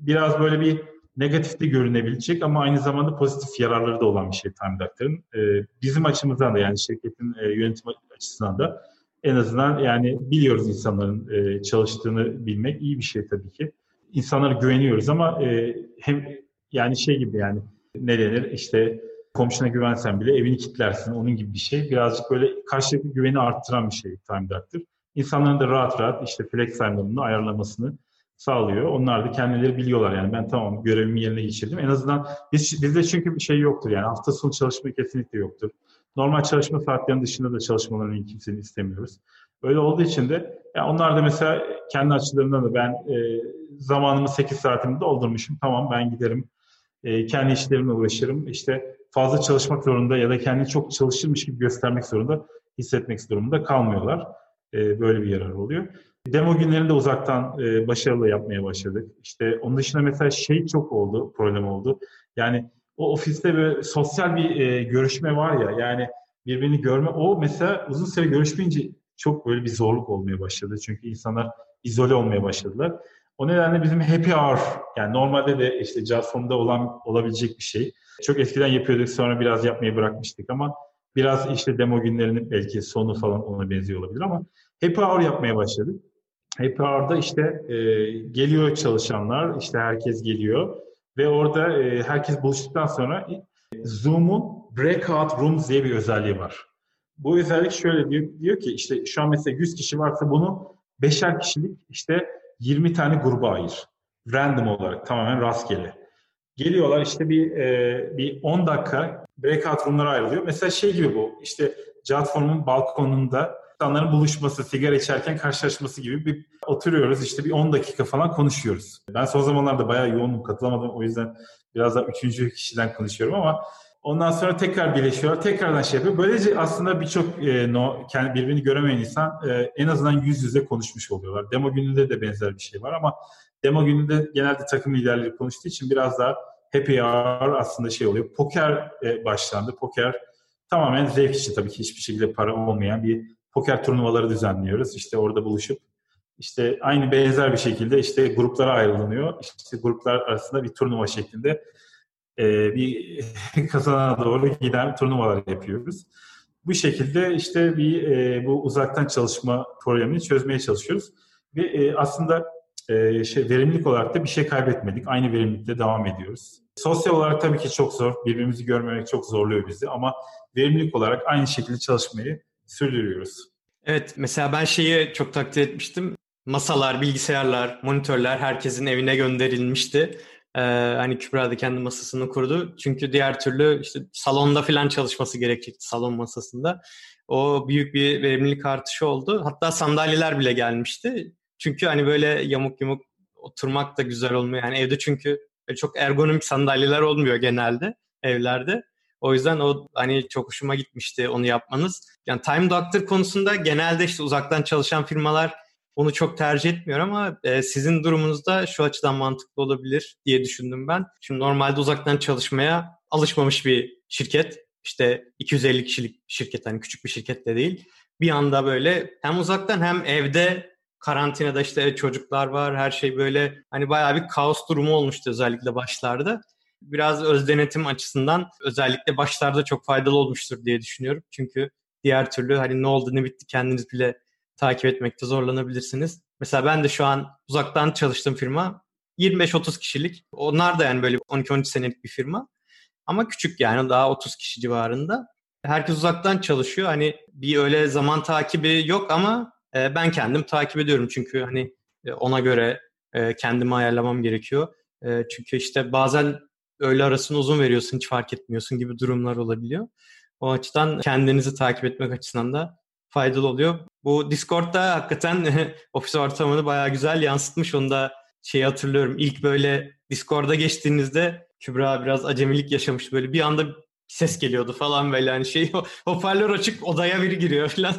biraz böyle bir negatif de görünebilecek ama aynı zamanda pozitif yararları da olan bir şey Time Doctor'ın. E, bizim açımızdan da yani şirketin e, yönetim açısından da en azından yani biliyoruz insanların e, çalıştığını bilmek iyi bir şey tabii ki insanlara güveniyoruz ama e, hem yani şey gibi yani ne denir işte komşuna güvensen bile evini kilitlersin onun gibi bir şey. Birazcık böyle karşılıklı güveni arttıran bir şey Time Doctor. İnsanların da rahat rahat işte flex time'larını ayarlamasını sağlıyor. Onlar da kendileri biliyorlar yani ben tamam görevimi yerine geçirdim. En azından biz, bizde çünkü bir şey yoktur yani hafta sonu çalışma kesinlikle yoktur. Normal çalışma saatlerinin dışında da çalışmalarını kimsenin istemiyoruz. Öyle olduğu için de yani onlar da mesela kendi açılarından da ben e, zamanımı 8 saatimi doldurmuşum. Tamam ben giderim. E, kendi işlerimle uğraşırım. İşte fazla çalışmak zorunda ya da kendi çok çalışırmış gibi göstermek zorunda hissetmek durumunda kalmıyorlar. E, böyle bir yarar oluyor. Demo günlerinde uzaktan e, başarılı yapmaya başladık. İşte onun dışında mesela şey çok oldu, problem oldu. Yani o ofiste böyle sosyal bir e, görüşme var ya yani birbirini görme o mesela uzun süre görüşmeyince çok böyle bir zorluk olmaya başladı. Çünkü insanlar izole olmaya başladılar. O nedenle bizim happy hour yani normalde de işte Jason'da olan olabilecek bir şey. Çok eskiden yapıyorduk sonra biraz yapmayı bırakmıştık ama biraz işte demo günlerinin belki sonu falan ona benziyor olabilir ama happy hour yapmaya başladık. Happy hour'da işte e, geliyor çalışanlar, işte herkes geliyor ve orada e, herkes buluştuktan sonra Zoom'un breakout rooms diye bir özelliği var. Bu özellik şöyle diyor, diyor ki işte şu an mesela 100 kişi varsa bunu beşer kişilik işte 20 tane gruba ayır. Random olarak tamamen rastgele. Geliyorlar işte bir e, bir 10 dakika breakout room'lara ayrılıyor. Mesela şey gibi bu işte Jotform'un balkonunda insanların buluşması, sigara içerken karşılaşması gibi bir oturuyoruz işte bir 10 dakika falan konuşuyoruz. Ben son zamanlarda bayağı yoğunum katılamadım o yüzden biraz daha üçüncü kişiden konuşuyorum ama Ondan sonra tekrar birleşiyorlar, tekrardan şey yapıyor. Böylece aslında birçok e, no, kendi birbirini göremeyen insan e, en azından yüz yüze konuşmuş oluyorlar. Demo gününde de benzer bir şey var ama demo gününde genelde takım liderleri konuştuğu için biraz daha happy hour aslında şey oluyor. Poker e, başlandı. Poker tamamen zevk için tabii ki hiçbir şekilde para olmayan bir poker turnuvaları düzenliyoruz. İşte orada buluşup işte aynı benzer bir şekilde işte gruplara ayrılınıyor. İşte gruplar arasında bir turnuva şeklinde e, bir kazana doğru giden turnuvalar yapıyoruz. Bu şekilde işte bir e, bu uzaktan çalışma problemini çözmeye çalışıyoruz. Ve e, aslında e, şey verimlilik olarak da bir şey kaybetmedik. Aynı verimlilikte devam ediyoruz. Sosyal olarak tabii ki çok zor. Birbirimizi görmemek çok zorluyor bizi ama verimlilik olarak aynı şekilde çalışmayı sürdürüyoruz. Evet mesela ben şeyi çok takdir etmiştim. Masalar, bilgisayarlar, monitörler herkesin evine gönderilmişti. Ee, hani Kübra da kendi masasını kurdu. Çünkü diğer türlü işte salonda falan çalışması gerekecekti salon masasında. O büyük bir verimlilik artışı oldu. Hatta sandalyeler bile gelmişti. Çünkü hani böyle yamuk yumuk oturmak da güzel olmuyor. Yani evde çünkü çok ergonomik sandalyeler olmuyor genelde evlerde. O yüzden o hani çok hoşuma gitmişti onu yapmanız. Yani Time Doctor konusunda genelde işte uzaktan çalışan firmalar onu çok tercih etmiyorum ama e, sizin durumunuzda şu açıdan mantıklı olabilir diye düşündüm ben. Şimdi normalde uzaktan çalışmaya alışmamış bir şirket. İşte 250 kişilik şirket hani küçük bir şirket de değil. Bir anda böyle hem uzaktan hem evde karantinada işte çocuklar var her şey böyle hani bayağı bir kaos durumu olmuştu özellikle başlarda. Biraz öz denetim açısından özellikle başlarda çok faydalı olmuştur diye düşünüyorum. Çünkü diğer türlü hani ne oldu ne bitti kendiniz bile takip etmekte zorlanabilirsiniz. Mesela ben de şu an uzaktan çalıştığım firma 25-30 kişilik. Onlar da yani böyle 12-13 senelik bir firma. Ama küçük yani daha 30 kişi civarında. Herkes uzaktan çalışıyor. Hani bir öyle zaman takibi yok ama e, ben kendim takip ediyorum. Çünkü hani e, ona göre e, kendimi ayarlamam gerekiyor. Çünkü işte bazen öğle arasını uzun veriyorsun hiç fark etmiyorsun gibi durumlar olabiliyor. O açıdan kendinizi takip etmek açısından da faydalı oluyor. Bu Discord'da hakikaten ofis ortamını bayağı güzel yansıtmış. Onu da şeyi hatırlıyorum. İlk böyle Discord'a geçtiğinizde Kübra biraz acemilik yaşamış. Böyle bir anda ses geliyordu falan böyle hani şey hoparlör açık odaya biri giriyor falan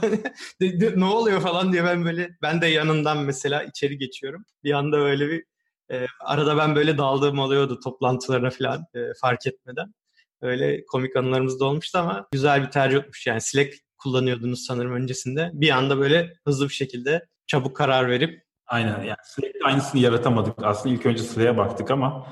ne oluyor falan diye ben böyle ben de yanından mesela içeri geçiyorum. Bir anda böyle bir e, arada ben böyle daldığım oluyordu toplantılara falan e, fark etmeden. Öyle komik anılarımız da olmuştu ama güzel bir tercih olmuş. Yani Slack kullanıyordunuz sanırım öncesinde. Bir anda böyle hızlı bir şekilde çabuk karar verip Aynen yani Slack'te aynısını yaratamadık. Aslında ilk önce Slack'e baktık ama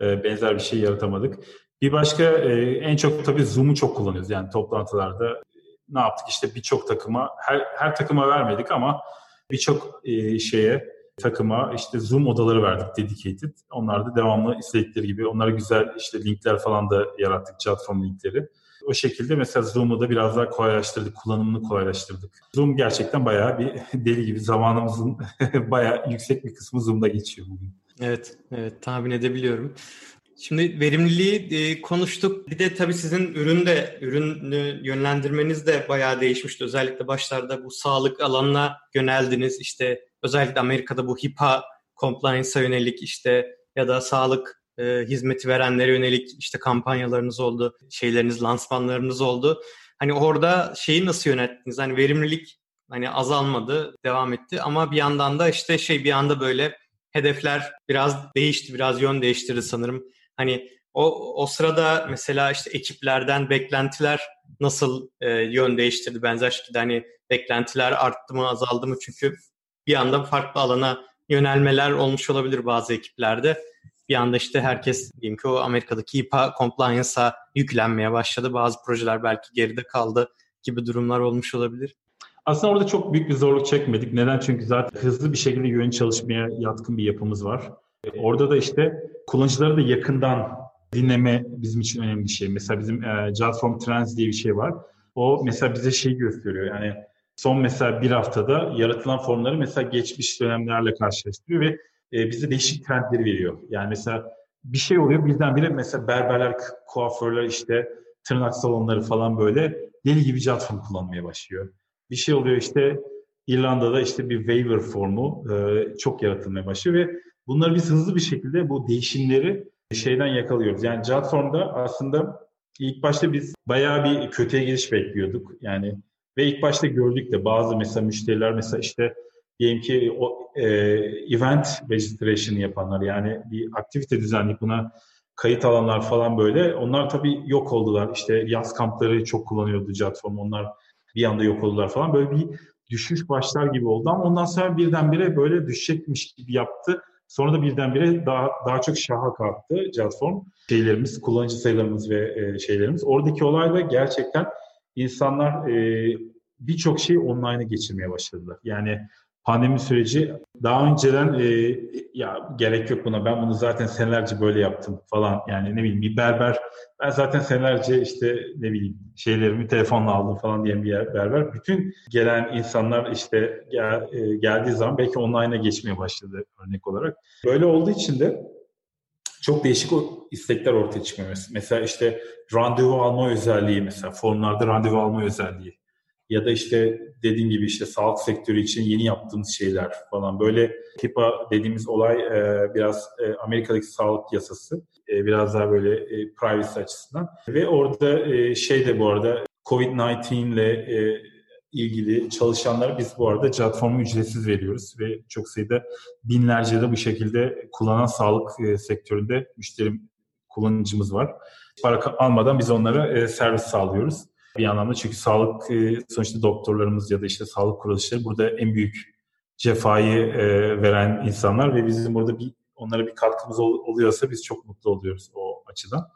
e, benzer bir şey yaratamadık. Bir başka e, en çok tabii Zoom'u çok kullanıyoruz. Yani toplantılarda ne yaptık işte birçok takıma her, her takıma vermedik ama birçok e, şeye takıma işte Zoom odaları verdik dedicated. Onlar da devamlı istedikleri gibi onlara güzel işte linkler falan da yarattık platform linkleri. O şekilde mesela Zoom'u da biraz daha kolaylaştırdık, kullanımını kolaylaştırdık. Zoom gerçekten bayağı bir deli gibi zamanımızın bayağı yüksek bir kısmı Zoom'da geçiyor bugün. Evet, evet tahmin edebiliyorum. Şimdi verimliliği e, konuştuk. Bir de tabii sizin ürün de ürünü yönlendirmeniz de bayağı değişmişti. Özellikle başlarda bu sağlık alanına yöneldiniz. İşte özellikle Amerika'da bu HIPAA compliance'a yönelik işte ya da sağlık e, hizmeti verenlere yönelik işte kampanyalarınız oldu, şeyleriniz, lansmanlarınız oldu. Hani orada şeyi nasıl yönettiniz? Hani verimlilik hani azalmadı, devam etti ama bir yandan da işte şey bir anda böyle hedefler biraz değişti, biraz yön değiştirdi sanırım. Hani o, o sırada mesela işte ekiplerden beklentiler nasıl e, yön değiştirdi benzer şekilde hani beklentiler arttı mı azaldı mı çünkü bir anda farklı alana yönelmeler olmuş olabilir bazı ekiplerde. Bir anda işte herkes diyelim ki o Amerika'daki IPA compliance'a yüklenmeye başladı. Bazı projeler belki geride kaldı gibi durumlar olmuş olabilir. Aslında orada çok büyük bir zorluk çekmedik. Neden? Çünkü zaten hızlı bir şekilde yön çalışmaya yatkın bir yapımız var. E, orada da işte kullanıcıları da yakından dinleme bizim için önemli bir şey. Mesela bizim e, Jotform Trends diye bir şey var. O mesela bize şey gösteriyor. Yani son mesela bir haftada yaratılan formları mesela geçmiş dönemlerle karşılaştırıyor ve e, bize değişik trendleri veriyor. Yani mesela bir şey oluyor birdenbire mesela berberler, kuaförler işte tırnak salonları falan böyle deli gibi Jotform kullanmaya başlıyor. Bir şey oluyor işte İrlanda'da işte bir waiver formu e, çok yaratılmaya başlıyor ve bunları biz hızlı bir şekilde bu değişimleri şeyden yakalıyoruz. Yani Jotform'da aslında ilk başta biz bayağı bir kötüye giriş bekliyorduk. Yani ve ilk başta gördük de bazı mesela müşteriler mesela işte diyelim ki o e, event registration yapanlar yani bir aktivite düzenleyip buna kayıt alanlar falan böyle onlar tabii yok oldular. İşte yaz kampları çok kullanıyordu Jotform onlar bir anda yok oldular falan. Böyle bir düşüş başlar gibi oldu ama ondan sonra birdenbire böyle düşecekmiş gibi yaptı. Sonra da birdenbire daha daha çok şaha kalktı Jotform. Şeylerimiz, kullanıcı sayılarımız ve e, şeylerimiz. Oradaki olay da gerçekten insanlar e, birçok şeyi online'a geçirmeye başladılar. Yani pandemi süreci daha önceden e, ya gerek yok buna ben bunu zaten senelerce böyle yaptım falan yani ne bileyim bir berber ben zaten senelerce işte ne bileyim şeylerimi telefonla aldım falan diyen bir berber bütün gelen insanlar işte gel, e, geldiği zaman belki online'a geçmeye başladı örnek olarak. Böyle olduğu için de çok değişik o istekler ortaya çıkmıyor. Mesela işte randevu alma özelliği mesela formlarda randevu alma özelliği ya da işte dediğim gibi işte sağlık sektörü için yeni yaptığımız şeyler falan böyle HIPAA dediğimiz olay e, biraz e, Amerika'daki sağlık yasası e, biraz daha böyle e, privacy açısından ve orada e, şey de bu arada COVID-19 ile e, ilgili çalışanlara biz bu arada platformu ücretsiz veriyoruz ve çok sayıda binlerce de bu şekilde kullanan sağlık e, sektöründe müşterim kullanıcımız var. Para almadan biz onlara e, servis sağlıyoruz bir anlamda çünkü sağlık e, sonuçta doktorlarımız ya da işte sağlık kuruluşları burada en büyük cefayı veren insanlar ve bizim burada bir onlara bir katkımız oluyorsa biz çok mutlu oluyoruz o açıdan.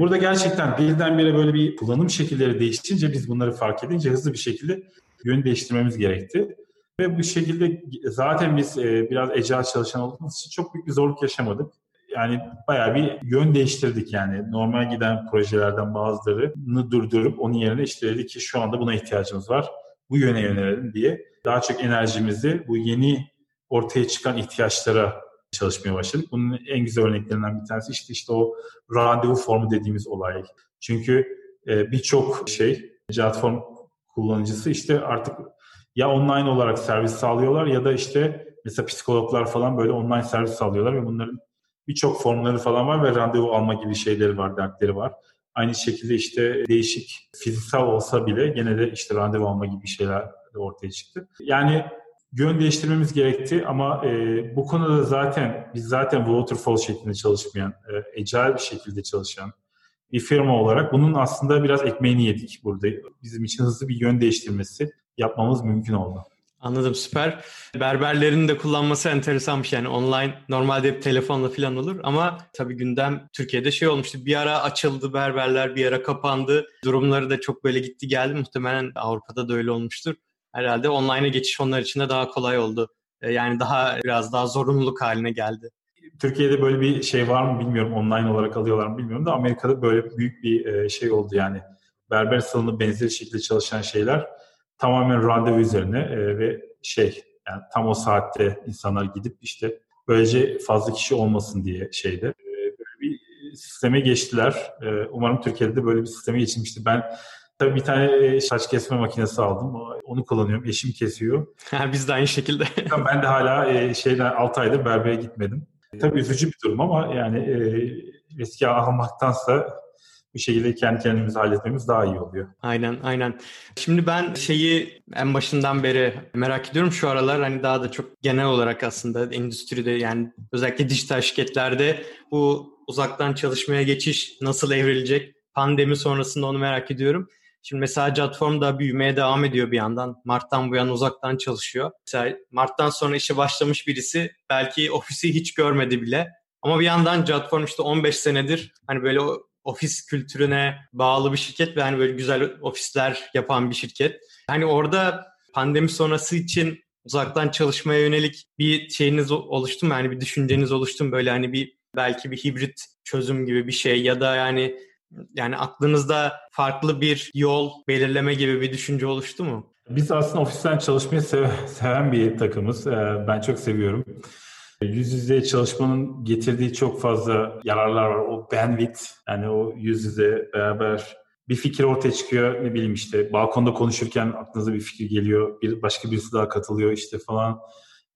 Burada gerçekten birdenbire böyle bir kullanım şekilleri değişince biz bunları fark edince hızlı bir şekilde yön değiştirmemiz gerekti. Ve bu şekilde zaten biz e, biraz ecel çalışan olduğumuz için çok büyük bir zorluk yaşamadık. Yani bayağı bir yön değiştirdik yani. Normal giden projelerden bazılarını durdurup onun yerine işte dedik ki şu anda buna ihtiyacımız var. Bu yöne yönelelim diye. Daha çok enerjimizi bu yeni ortaya çıkan ihtiyaçlara çalışmaya başladık. Bunun en güzel örneklerinden bir tanesi işte işte o randevu formu dediğimiz olay. Çünkü e, birçok şey platform kullanıcısı işte artık ya online olarak servis sağlıyorlar ya da işte mesela psikologlar falan böyle online servis sağlıyorlar ve bunların birçok formları falan var ve randevu alma gibi şeyleri var, dertleri var. Aynı şekilde işte değişik fiziksel olsa bile gene de işte randevu alma gibi şeyler de ortaya çıktı. Yani yön değiştirmemiz gerekti ama e, bu konuda zaten biz zaten waterfall şeklinde çalışmayan, e, agile bir şekilde çalışan bir firma olarak bunun aslında biraz ekmeğini yedik burada. Bizim için hızlı bir yön değiştirmesi yapmamız mümkün oldu. Anladım süper. Berberlerin de kullanması enteresanmış yani online normalde hep telefonla falan olur ama tabii gündem Türkiye'de şey olmuştu. Bir ara açıldı berberler bir ara kapandı. Durumları da çok böyle gitti geldi. Muhtemelen Avrupa'da da öyle olmuştur. Herhalde online'a geçiş onlar için de daha kolay oldu. E, yani daha biraz daha zorunluluk haline geldi. Türkiye'de böyle bir şey var mı bilmiyorum. Online olarak alıyorlar mı bilmiyorum da Amerika'da böyle büyük bir e, şey oldu yani. Berber salonu benzeri şekilde çalışan şeyler tamamen randevu üzerine e, ve şey yani tam o saatte insanlar gidip işte böylece fazla kişi olmasın diye şeyde böyle bir sisteme geçtiler. Umarım Türkiye'de de böyle bir sisteme geçilmişti. Ben tabii bir tane e, saç kesme makinesi aldım. Onu kullanıyorum. Eşim kesiyor. Biz de aynı şekilde. ben de hala e, şeyden 6 aydır berbere gitmedim. Tabii üzücü bir durum ama yani e, eski almaktansa bir şekilde kendi kendimizi halletmemiz daha iyi oluyor. Aynen aynen. Şimdi ben şeyi en başından beri merak ediyorum şu aralar hani daha da çok genel olarak aslında endüstride yani özellikle dijital şirketlerde bu uzaktan çalışmaya geçiş nasıl evrilecek? Pandemi sonrasında onu merak ediyorum. Şimdi mesela platform da büyümeye devam ediyor bir yandan. Mart'tan bu yana uzaktan çalışıyor. Mesela Mart'tan sonra işe başlamış birisi belki ofisi hiç görmedi bile. Ama bir yandan platform işte 15 senedir hani böyle ofis kültürüne bağlı bir şirket ve hani böyle güzel ofisler yapan bir şirket. Hani orada pandemi sonrası için uzaktan çalışmaya yönelik bir şeyiniz oluştu mu? Yani bir düşünceniz oluştu mu? Böyle hani bir belki bir hibrit çözüm gibi bir şey ya da yani yani aklınızda farklı bir yol belirleme gibi bir düşünce oluştu mu? Biz aslında ofisten çalışmayı seven bir takımız. Ee, ben çok seviyorum. Yüz yüze çalışmanın getirdiği çok fazla yararlar var. O bandwidth yani o yüz yüze beraber bir fikir ortaya çıkıyor ne bileyim işte balkonda konuşurken aklınıza bir fikir geliyor bir başka birisi daha katılıyor işte falan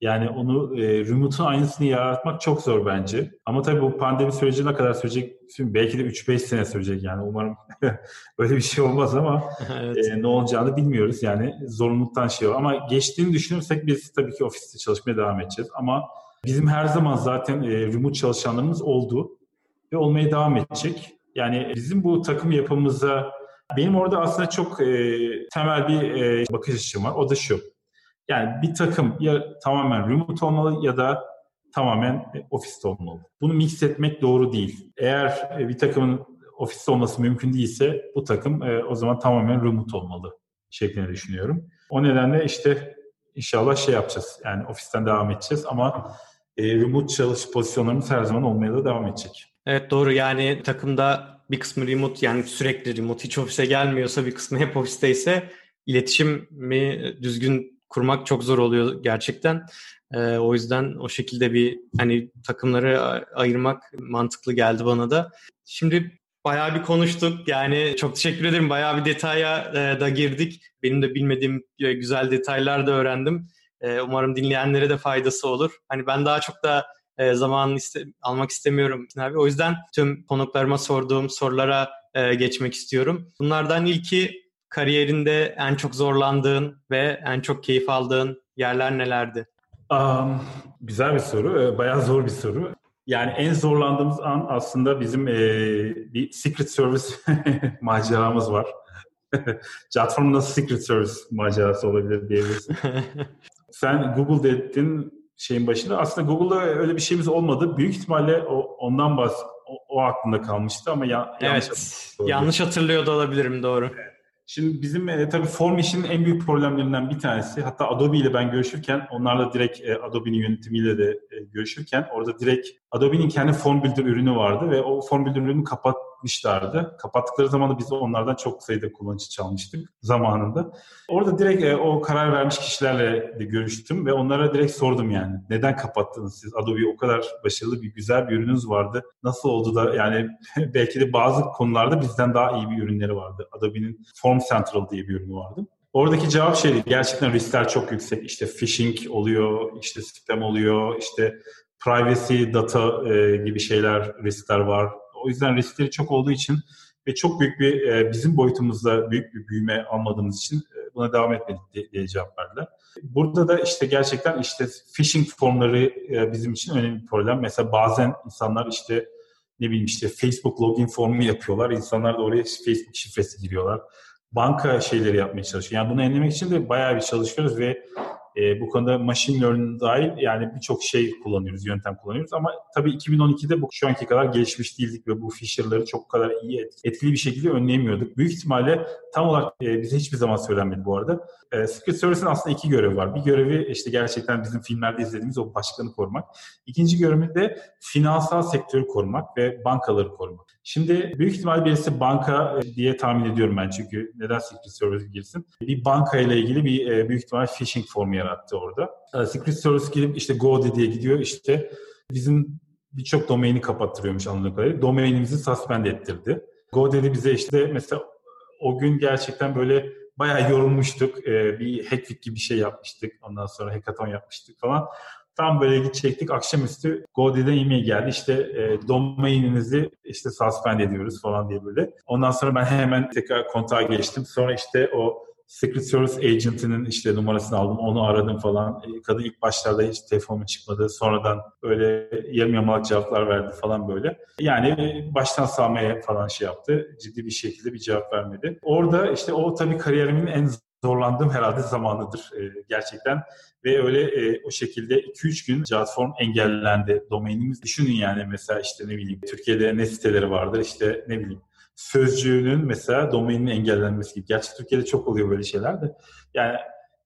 yani onu e, remote'un aynısını yaratmak çok zor bence. Ama tabii bu pandemi süreci ne kadar sürecek? Belki de 3-5 sene sürecek yani. Umarım böyle bir şey olmaz ama evet. e, ne olacağını bilmiyoruz. Yani zorunluluktan şey var. Ama geçtiğini düşünürsek biz tabii ki ofiste çalışmaya devam edeceğiz. Ama bizim her zaman zaten e, remote çalışanlarımız oldu ve olmaya devam edecek. Yani bizim bu takım yapımıza benim orada aslında çok e, temel bir e, bakış açım var. O da şu. Yani bir takım ya tamamen remote olmalı ya da tamamen ofiste olmalı. Bunu mix etmek doğru değil. Eğer e, bir takımın ofiste olması mümkün değilse bu takım e, o zaman tamamen remote olmalı şeklinde düşünüyorum. O nedenle işte inşallah şey yapacağız. Yani ofisten devam edeceğiz ama e, remote çalış pozisyonlarımız her zaman olmaya da devam edecek. Evet doğru yani takımda bir kısmı remote yani sürekli remote hiç ofise gelmiyorsa bir kısmı hep ofisteyse iletişimi düzgün kurmak çok zor oluyor gerçekten. E, o yüzden o şekilde bir hani takımları ayırmak mantıklı geldi bana da. Şimdi bayağı bir konuştuk. Yani çok teşekkür ederim. Bayağı bir detaya e, da girdik. Benim de bilmediğim e, güzel detaylar da öğrendim. E, umarım dinleyenlere de faydası olur. Hani ben daha çok da e, zamanını iste, almak istemiyorum abi. O yüzden tüm konuklarıma sorduğum sorulara e, geçmek istiyorum. Bunlardan ilki kariyerinde en çok zorlandığın ve en çok keyif aldığın yerler nelerdi? Um, güzel bir soru. Ee, bayağı zor bir soru. Yani en zorlandığımız an aslında bizim e, bir Secret Service maceramız var. Platform nasıl Secret Service macerası olabilir diyebilirsin. Sen Google dedin şeyin başında. Aslında Google'da öyle bir şeyimiz olmadı. Büyük ihtimalle o, ondan bahs o, o aklında kalmıştı ama ya, evet, yanlış, yanlış hatırlıyor da olabilirim doğru. Evet. Şimdi bizim e, tabii form işinin en büyük problemlerinden bir tanesi. Hatta Adobe ile ben görüşürken, onlarla direkt e, Adobe'nin yönetimiyle de e, görüşürken orada direkt Adobe'nin kendi form builder ürünü vardı ve o form builder ürünü kapatmışlardı. Kapattıkları zaman da biz onlardan çok sayıda kullanıcı çalmıştık zamanında. Orada direkt e, o karar vermiş kişilerle de görüştüm ve onlara direkt sordum yani. Neden kapattınız siz? Adobe o kadar başarılı bir güzel bir ürününüz vardı. Nasıl oldu da yani belki de bazı konularda bizden daha iyi bir ürünleri vardı. Adobe'nin Form Central diye bir ürünü vardı. Oradaki cevap şeydi gerçekten riskler çok yüksek. İşte phishing oluyor, işte spam oluyor, işte privacy, data e, gibi şeyler, riskler var. O yüzden riskleri çok olduğu için ve çok büyük bir e, bizim boyutumuzda büyük bir büyüme almadığımız için e, buna devam etmedik diye, diye cevap verdiler. Burada da işte gerçekten işte phishing formları e, bizim için önemli bir problem. Mesela bazen insanlar işte ne bileyim işte Facebook login formu yapıyorlar. İnsanlar da oraya Facebook şifresi giriyorlar. Banka şeyleri yapmaya çalışıyor. Yani bunu önlemek için de bayağı bir çalışıyoruz ve e, bu konuda machine learning dahil yani birçok şey kullanıyoruz, yöntem kullanıyoruz ama tabii 2012'de bu şu anki kadar gelişmiş değildik ve bu Fisher'ları çok kadar iyi etkili bir şekilde önleyemiyorduk. Büyük ihtimalle tam olarak e, bize hiçbir zaman söylenmedi bu arada. E, Secret Service'in aslında iki görevi var. Bir görevi işte gerçekten bizim filmlerde izlediğimiz o başkanı korumak. İkinci görevi de finansal sektörü korumak ve bankaları korumak. Şimdi büyük ihtimalle birisi banka e, diye tahmin ediyorum ben çünkü neden Secret Service girsin? Bir banka ile ilgili bir e, büyük ihtimal phishing formu yarattı orada. E, Secret Service gidip işte GoDaddy'ye gidiyor işte bizim birçok domaini kapattırıyormuş anladığım kadarıyla. Domainimizi suspend ettirdi. GoDaddy bize işte mesela o gün gerçekten böyle bayağı yorulmuştuk. Bir hackweek gibi bir şey yapmıştık. Ondan sonra hackathon yapmıştık falan. Tam böyle gidecektik. Akşamüstü GoDaddy'den e-mail geldi. İşte e, domaininizi işte suspend ediyoruz falan diye böyle. Ondan sonra ben hemen tekrar kontağa geçtim. Sonra işte o Secret Service Agent'inin işte numarasını aldım, onu aradım falan. E, kadın ilk başlarda hiç telefonu çıkmadı. Sonradan böyle yarım yamalak cevaplar verdi falan böyle. Yani e, baştan sağmaya falan şey yaptı. Ciddi bir şekilde bir cevap vermedi. Orada işte o tabii kariyerimin en zorlandığım herhalde zamanıdır e, gerçekten. Ve öyle e, o şekilde 2-3 gün Jotform engellendi. Domainimiz düşünün yani mesela işte ne bileyim Türkiye'de ne siteleri vardır işte ne bileyim sözcüğünün mesela domainin engellenmesi gibi. Gerçi Türkiye'de çok oluyor böyle şeyler de. Yani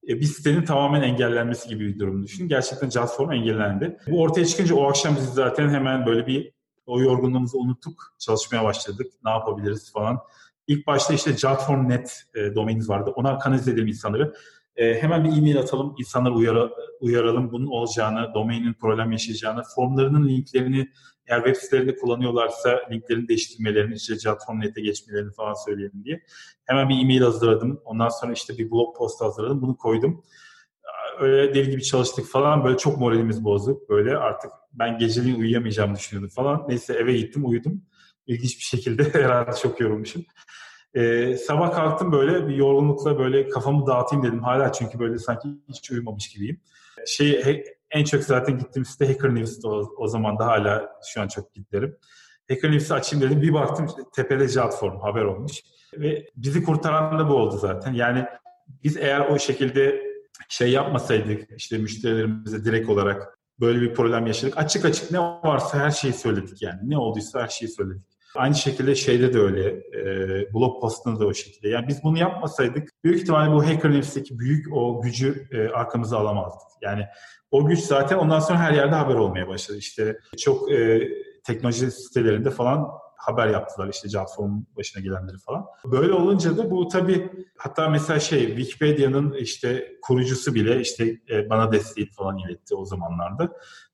e, bir sitenin tamamen engellenmesi gibi bir durum düşün. Gerçekten Jotform engellendi. Bu ortaya çıkınca o akşam biz zaten hemen böyle bir o yorgunluğumuzu unuttuk. Çalışmaya başladık. Ne yapabiliriz falan. İlk başta işte Jotform.net e, domainimiz vardı. Ona kanalize edelim insanları. E, hemen bir e-mail atalım, insanları uyara, uyaralım bunun olacağını, domainin problem yaşayacağını, formlarının linklerini eğer web sitelerinde kullanıyorlarsa linklerini değiştirmelerini, işte Jotform.net'e geçmelerini falan söyleyelim diye. Hemen bir e-mail hazırladım. Ondan sonra işte bir blog post hazırladım. Bunu koydum. Öyle deli gibi çalıştık falan. Böyle çok moralimiz bozuk. Böyle artık ben geceliğin uyuyamayacağımı düşünüyordum falan. Neyse eve gittim, uyudum. İlginç bir şekilde herhalde çok yorulmuşum. Ee, sabah kalktım böyle bir yorgunlukla böyle kafamı dağıtayım dedim. Hala çünkü böyle sanki hiç uyumamış gibiyim. Şey en çok zaten gittiğim site Hacker News'ti o, o zaman da hala şu an çok giderim. Hacker News'i açayım dedim. Bir baktım tepede Jotform haber olmuş. Ve bizi kurtaran da bu oldu zaten. Yani biz eğer o şekilde şey yapmasaydık işte müşterilerimize direkt olarak böyle bir problem yaşadık. Açık açık ne varsa her şeyi söyledik yani. Ne olduysa her şeyi söyledik. Aynı şekilde şeyde de öyle, e, blog postunda da o şekilde. Yani biz bunu yapmasaydık büyük ihtimalle bu Hacker News'teki büyük o gücü e, arkamıza alamazdık. Yani o güç zaten ondan sonra her yerde haber olmaya başladı. İşte çok e, teknoloji sitelerinde falan haber yaptılar işte Jotform'un başına gelenleri falan. Böyle olunca da bu tabii hatta mesela şey Wikipedia'nın işte kurucusu bile işte e, bana desteği falan iletti o zamanlarda.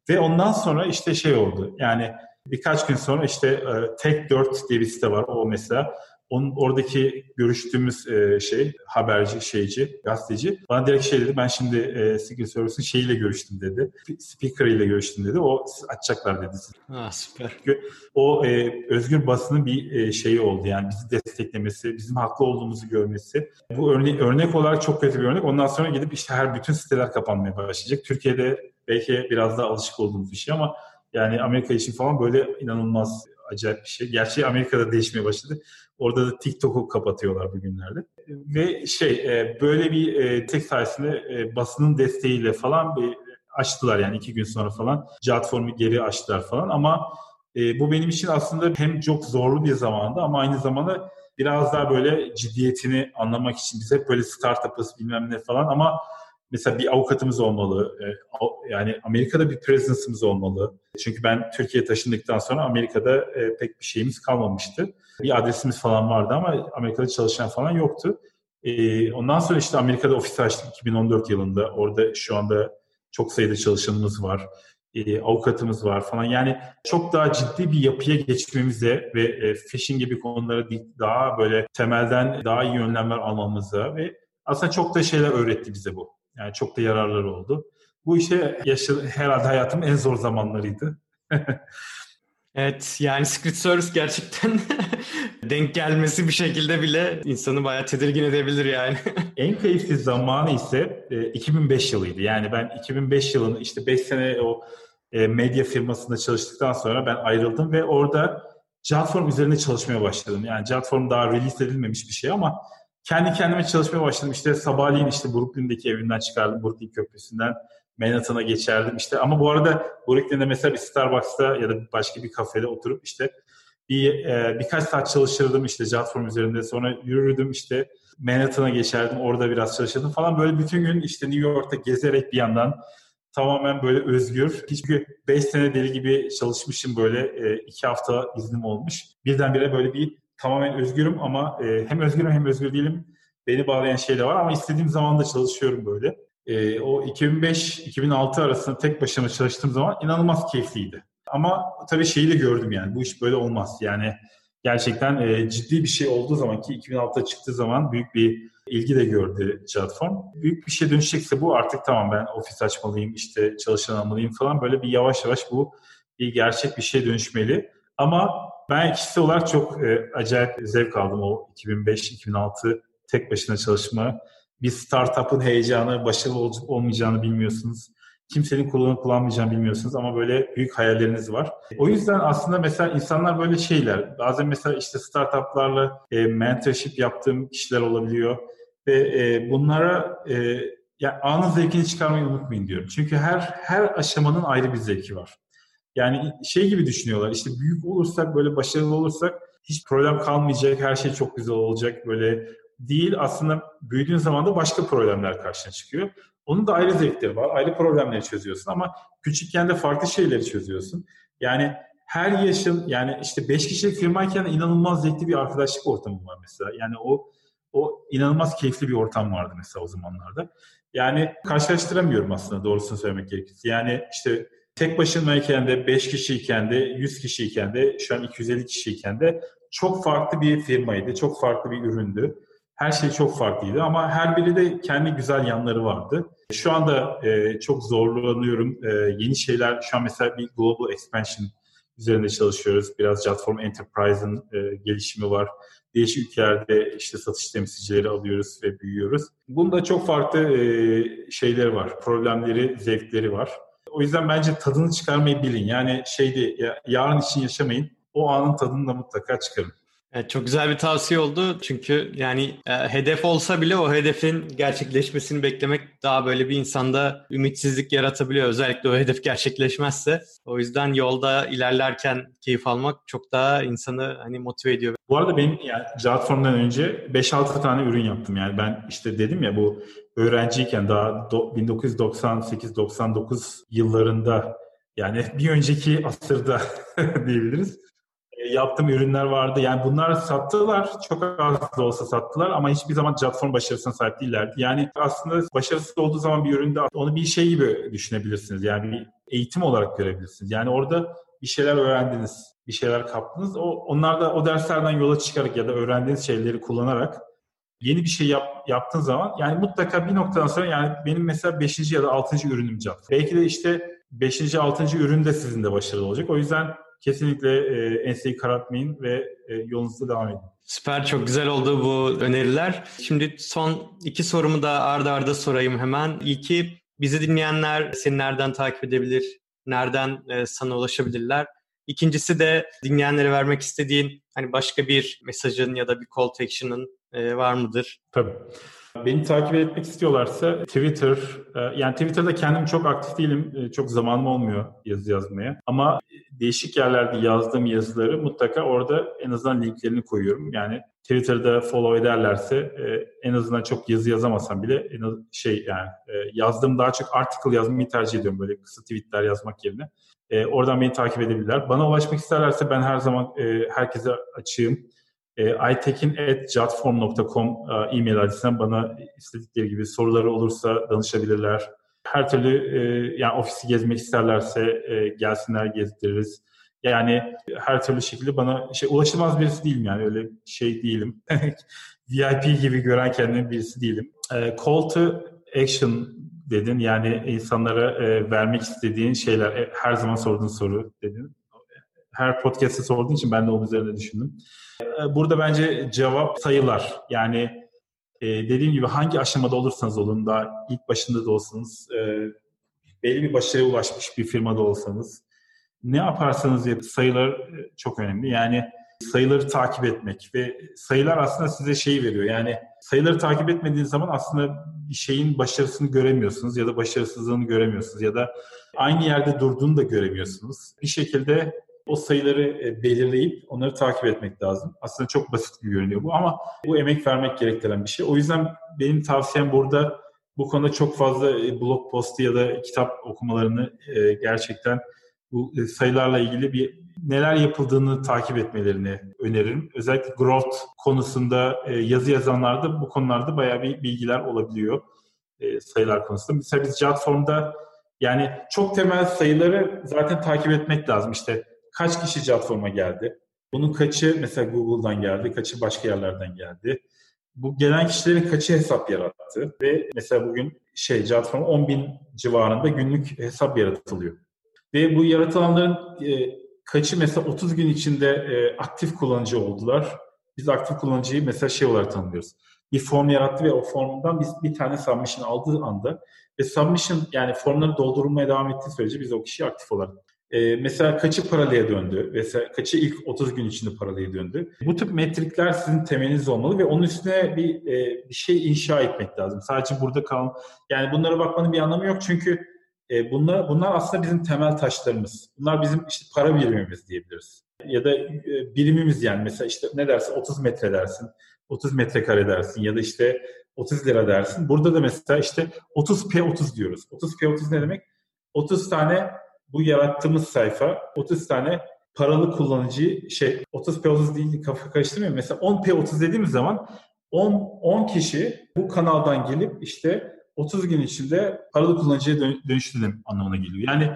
Ve ondan sonra işte şey oldu yani birkaç gün sonra işte e, Tek4 diye bir site var o mesela onun oradaki görüştüğümüz e, şey haberci, şeyci, gazeteci bana direkt şey dedi. Ben şimdi e, Secret Service'in şeyiyle görüştüm dedi. Speaker ile görüştüm dedi. O açacaklar dedi. Ha süper. Çünkü o e, özgür basının bir e, şeyi oldu. Yani bizi desteklemesi, bizim haklı olduğumuzu görmesi. Bu örne örnek olarak çok kötü bir örnek. Ondan sonra gidip işte her bütün siteler kapanmaya başlayacak. Türkiye'de belki biraz daha alışık olduğumuz bir şey ama yani Amerika için falan böyle inanılmaz acayip bir şey. Gerçi Amerika'da değişmeye başladı. Orada da TikTok'u kapatıyorlar bugünlerde. Ve şey e, böyle bir e, tek sayesinde e, basının desteğiyle falan bir açtılar yani iki gün sonra falan. Platformu geri açtılar falan ama bu benim için aslında hem çok zorlu bir zamandı ama aynı zamanda biraz daha böyle ciddiyetini anlamak için biz hep böyle startup'ız bilmem ne falan ama mesela bir avukatımız olmalı. E, yani Amerika'da bir presence'ımız olmalı. Çünkü ben Türkiye'ye taşındıktan sonra Amerika'da e, pek bir şeyimiz kalmamıştı. Bir adresimiz falan vardı ama Amerika'da çalışan falan yoktu. E, ondan sonra işte Amerika'da ofis açtık 2014 yılında. Orada şu anda çok sayıda çalışanımız var. avukatımız var falan. Yani çok daha ciddi bir yapıya geçmemize ve phishing gibi konulara daha böyle temelden daha iyi önlemler almamıza ve aslında çok da şeyler öğretti bize bu. Yani çok da yararları oldu. Bu işe yaşa, herhalde hayatım en zor zamanlarıydı. evet yani Secret Service gerçekten denk gelmesi bir şekilde bile insanı bayağı tedirgin edebilir yani. en keyifli zamanı ise 2005 e, yılıydı. Yani ben 2005 yılını işte 5 sene o e, medya firmasında çalıştıktan sonra ben ayrıldım ve orada Jotform üzerine çalışmaya başladım. Yani Jotform daha release edilmemiş bir şey ama kendi kendime çalışmaya başladım. İşte sabahleyin işte Brooklyn'deki evinden çıkardım. Brooklyn Köprüsü'nden Manhattan'a geçerdim. İşte ama bu arada Brooklyn'de mesela bir Starbucks'ta ya da başka bir kafede oturup işte bir e, birkaç saat çalışırdım işte Jotform üzerinde. Sonra yürürdüm işte Manhattan'a geçerdim. Orada biraz çalışırdım falan. Böyle bütün gün işte New York'ta gezerek bir yandan tamamen böyle özgür. Hiçbir 5 sene deli gibi çalışmışım böyle 2 e, hafta iznim olmuş. Birdenbire böyle bir tamamen özgürüm ama e, hem özgürüm hem özgür değilim. Beni bağlayan şeyler var ama istediğim zaman da çalışıyorum böyle. E, o 2005-2006 arasında tek başıma çalıştığım zaman inanılmaz keyifliydi. Ama tabii şeyi de gördüm yani bu iş böyle olmaz. Yani gerçekten e, ciddi bir şey olduğu zaman ki 2006'da çıktığı zaman büyük bir ilgi de gördü platform. Büyük bir şey dönüşecekse bu artık tamam ben ofis açmalıyım, işte çalışan almalıyım falan böyle bir yavaş yavaş bu bir gerçek bir şey dönüşmeli. Ama ben kişisel olarak çok e, acayip zevk aldım o 2005-2006 tek başına çalışma. Bir startup'ın heyecanı, başarılı olup olmayacağını bilmiyorsunuz. Kimsenin kullanıp kullanmayacağını bilmiyorsunuz ama böyle büyük hayalleriniz var. O yüzden aslında mesela insanlar böyle şeyler, bazen mesela işte startuplarla e, mentorship yaptığım kişiler olabiliyor ve e, bunlara e, ya anın zevkini çıkarmayı unutmayın diyorum. Çünkü her her aşamanın ayrı bir zevki var. Yani şey gibi düşünüyorlar işte büyük olursak böyle başarılı olursak hiç problem kalmayacak her şey çok güzel olacak böyle değil aslında büyüdüğün zaman da başka problemler karşına çıkıyor. Onun da ayrı zevkleri var ayrı problemleri çözüyorsun ama küçükken de farklı şeyleri çözüyorsun. Yani her yaşın yani işte 5 kişilik firmayken inanılmaz zevkli bir arkadaşlık ortamı var mesela. Yani o o inanılmaz keyifli bir ortam vardı mesela o zamanlarda. Yani karşılaştıramıyorum aslında doğrusunu söylemek gerekirse. Yani işte tek başınayken de 5 kişiyken de 100 kişiyken de şu an 250 kişiyken de çok farklı bir firmaydı. Çok farklı bir üründü. Her şey çok farklıydı ama her biri de kendi güzel yanları vardı. Şu anda e, çok zorlanıyorum. E, yeni şeyler, şu an mesela bir global expansion üzerinde çalışıyoruz. Biraz Platform Enterprise'ın e, gelişimi var. Değişik ülkelerde işte satış temsilcileri alıyoruz ve büyüyoruz. Bunda çok farklı e, şeyleri var. Problemleri, zevkleri var. O yüzden bence tadını çıkarmayı bilin. Yani şeydi ya, yarın için yaşamayın. O anın tadını da mutlaka çıkarın. Evet, çok güzel bir tavsiye oldu. Çünkü yani e, hedef olsa bile o hedefin gerçekleşmesini beklemek daha böyle bir insanda ümitsizlik yaratabiliyor. Özellikle o hedef gerçekleşmezse. O yüzden yolda ilerlerken keyif almak çok daha insanı hani motive ediyor. Bu arada benim yani Platform'dan önce 5-6 tane ürün yaptım. Yani ben işte dedim ya bu öğrenciyken daha 1998-99 yıllarında yani bir önceki asırda diyebiliriz e, yaptığım ürünler vardı. Yani bunlar sattılar. Çok az da olsa sattılar ama hiçbir zaman platform başarısına sahip değillerdi. Yani aslında başarısız olduğu zaman bir üründe onu bir şey gibi düşünebilirsiniz. Yani bir eğitim olarak görebilirsiniz. Yani orada bir şeyler öğrendiniz, bir şeyler kaptınız. O, onlar da o derslerden yola çıkarak ya da öğrendiğiniz şeyleri kullanarak yeni bir şey yap, yaptığın zaman yani mutlaka bir noktadan sonra yani benim mesela 5. ya da 6. ürünüm Java. Belki de işte 5. 6. ürün de sizin de başarılı olacak. O yüzden kesinlikle e, enseyi karartmayın ve e, yolunuza devam edin. Süper çok güzel oldu bu öneriler. Şimdi son iki sorumu da arda arda sorayım hemen. İlki bizi dinleyenler seni nereden takip edebilir? Nereden e, sana ulaşabilirler? İkincisi de dinleyenlere vermek istediğin hani başka bir mesajın ya da bir call to action'ın e, var mıdır? Tabii. Beni takip etmek istiyorlarsa Twitter, e, yani Twitter'da kendim çok aktif değilim. E, çok zamanım olmuyor yazı yazmaya. Ama değişik yerlerde yazdığım yazıları mutlaka orada en azından linklerini koyuyorum. Yani Twitter'da follow ederlerse e, en azından çok yazı yazamasam bile en az, şey yani yazdığım daha çok article yazmayı tercih ediyorum böyle kısa tweetler yazmak yerine. Oradan beni takip edebilirler. Bana ulaşmak isterlerse ben her zaman herkese açığım. E, aytekin.jatform.com e, e-mail adresinden bana istedikleri gibi soruları olursa danışabilirler. Her türlü e, yani ofisi gezmek isterlerse e, gelsinler gezdiririz. Yani her türlü şekilde bana şey ulaşılmaz birisi değilim yani öyle şey değilim. VIP gibi gören kendimi birisi değilim. E, call to action dedin yani insanlara e, vermek istediğin şeyler e, her zaman sorduğun soru dedin. Her podcast'te sorduğun için ben de onun üzerine düşündüm. Ee, burada bence cevap sayılar. Yani e, dediğim gibi hangi aşamada olursanız olun da ilk başında da olsanız e, belli bir başarıya ulaşmış bir firmada olsanız ne yaparsanız yapın sayılar e, çok önemli. Yani sayıları takip etmek ve sayılar aslında size şeyi veriyor. Yani sayıları takip etmediğiniz zaman aslında bir şeyin başarısını göremiyorsunuz ya da başarısızlığını göremiyorsunuz ya da aynı yerde durduğunu da göremiyorsunuz. Bir şekilde o sayıları e, belirleyip onları takip etmek lazım. Aslında çok basit gibi görünüyor bu ama bu emek vermek gerektiren bir şey. O yüzden benim tavsiyem burada bu konuda çok fazla e, blog postu ya da kitap okumalarını e, gerçekten bu sayılarla ilgili bir neler yapıldığını takip etmelerini öneririm. Özellikle growth konusunda yazı yazanlarda bu konularda bayağı bir bilgiler olabiliyor sayılar konusunda. Mesela biz Jotform'da yani çok temel sayıları zaten takip etmek lazım. İşte kaç kişi platforma geldi? Bunun kaçı mesela Google'dan geldi, kaçı başka yerlerden geldi? Bu gelen kişilerin kaçı hesap yarattı? Ve mesela bugün şey platform 10 bin civarında günlük hesap yaratılıyor. Ve bu yaratılanların e, kaçı mesela 30 gün içinde e, aktif kullanıcı oldular. Biz aktif kullanıcıyı mesela şey olarak tanımlıyoruz. Bir form yarattı ve o formdan biz bir tane submission aldığı anda ve submission yani formları doldurulmaya devam ettiği sürece biz o kişiyi aktif olarak e, mesela kaçı paralıya döndü? Mesela kaçı ilk 30 gün içinde paralıya döndü? Bu tip metrikler sizin temeliniz olmalı ve onun üstüne bir, e, bir şey inşa etmek lazım. Sadece burada kal. Yani bunlara bakmanın bir anlamı yok çünkü e, bunlar, bunlar aslında bizim temel taşlarımız. Bunlar bizim işte para birimimiz diyebiliriz. Ya da e, birimimiz yani mesela işte ne dersin 30 metre dersin, 30 metrekare dersin ya da işte 30 lira dersin. Burada da mesela işte 30P30 diyoruz. 30P30 ne demek? 30 tane bu yarattığımız sayfa 30 tane paralı kullanıcı şey 30P30 değil kafa karıştırmıyor. Mesela 10P30 dediğimiz zaman 10 10 kişi bu kanaldan gelip işte 30 gün içinde paralı kullanıcıya dön, anlamına geliyor. Yani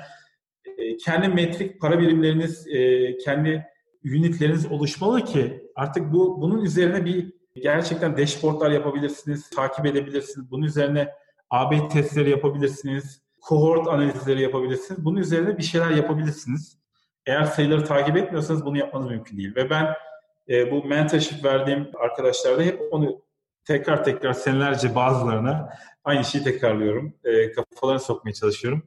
e, kendi metrik para birimleriniz, e, kendi unitleriniz oluşmalı ki artık bu bunun üzerine bir gerçekten dashboardlar yapabilirsiniz, takip edebilirsiniz. Bunun üzerine AB testleri yapabilirsiniz kohort analizleri yapabilirsiniz. Bunun üzerine bir şeyler yapabilirsiniz. Eğer sayıları takip etmiyorsanız bunu yapmanız mümkün değil. Ve ben e, bu mentorship verdiğim arkadaşlarda hep onu tekrar tekrar senelerce bazılarına aynı şeyi tekrarlıyorum. E, kafalarına sokmaya çalışıyorum.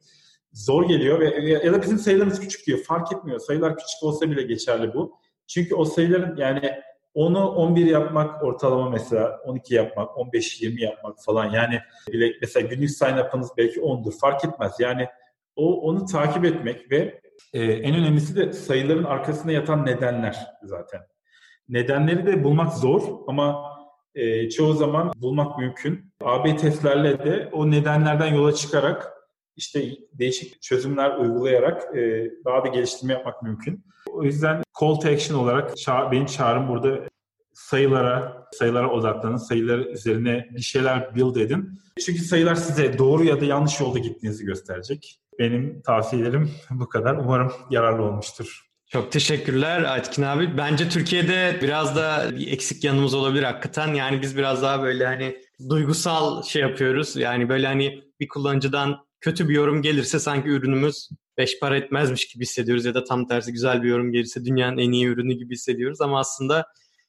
Zor geliyor ve ya da bizim sayılarımız küçük diyor. Fark etmiyor. Sayılar küçük olsa bile geçerli bu. Çünkü o sayıların yani onu 11 yapmak ortalama mesela 12 yapmak, 15-20 yapmak falan yani bile mesela günlük sign-up'ınız belki 10'dur fark etmez. Yani o onu takip etmek ve e, en önemlisi de sayıların arkasında yatan nedenler zaten. Nedenleri de bulmak zor ama e, çoğu zaman bulmak mümkün. AB testlerle de o nedenlerden yola çıkarak işte değişik çözümler uygulayarak e, daha da geliştirme yapmak mümkün. O yüzden call to action olarak ça benim çağrım burada sayılara, sayılara odaklanın, sayılar üzerine bir şeyler build edin. Çünkü sayılar size doğru ya da yanlış yolda gittiğinizi gösterecek. Benim tavsiyelerim bu kadar. Umarım yararlı olmuştur. Çok teşekkürler Aytkin abi. Bence Türkiye'de biraz da bir eksik yanımız olabilir hakikaten. Yani biz biraz daha böyle hani duygusal şey yapıyoruz. Yani böyle hani bir kullanıcıdan kötü bir yorum gelirse sanki ürünümüz beş para etmezmiş gibi hissediyoruz ya da tam tersi güzel bir yorum gelirse dünyanın en iyi ürünü gibi hissediyoruz ama aslında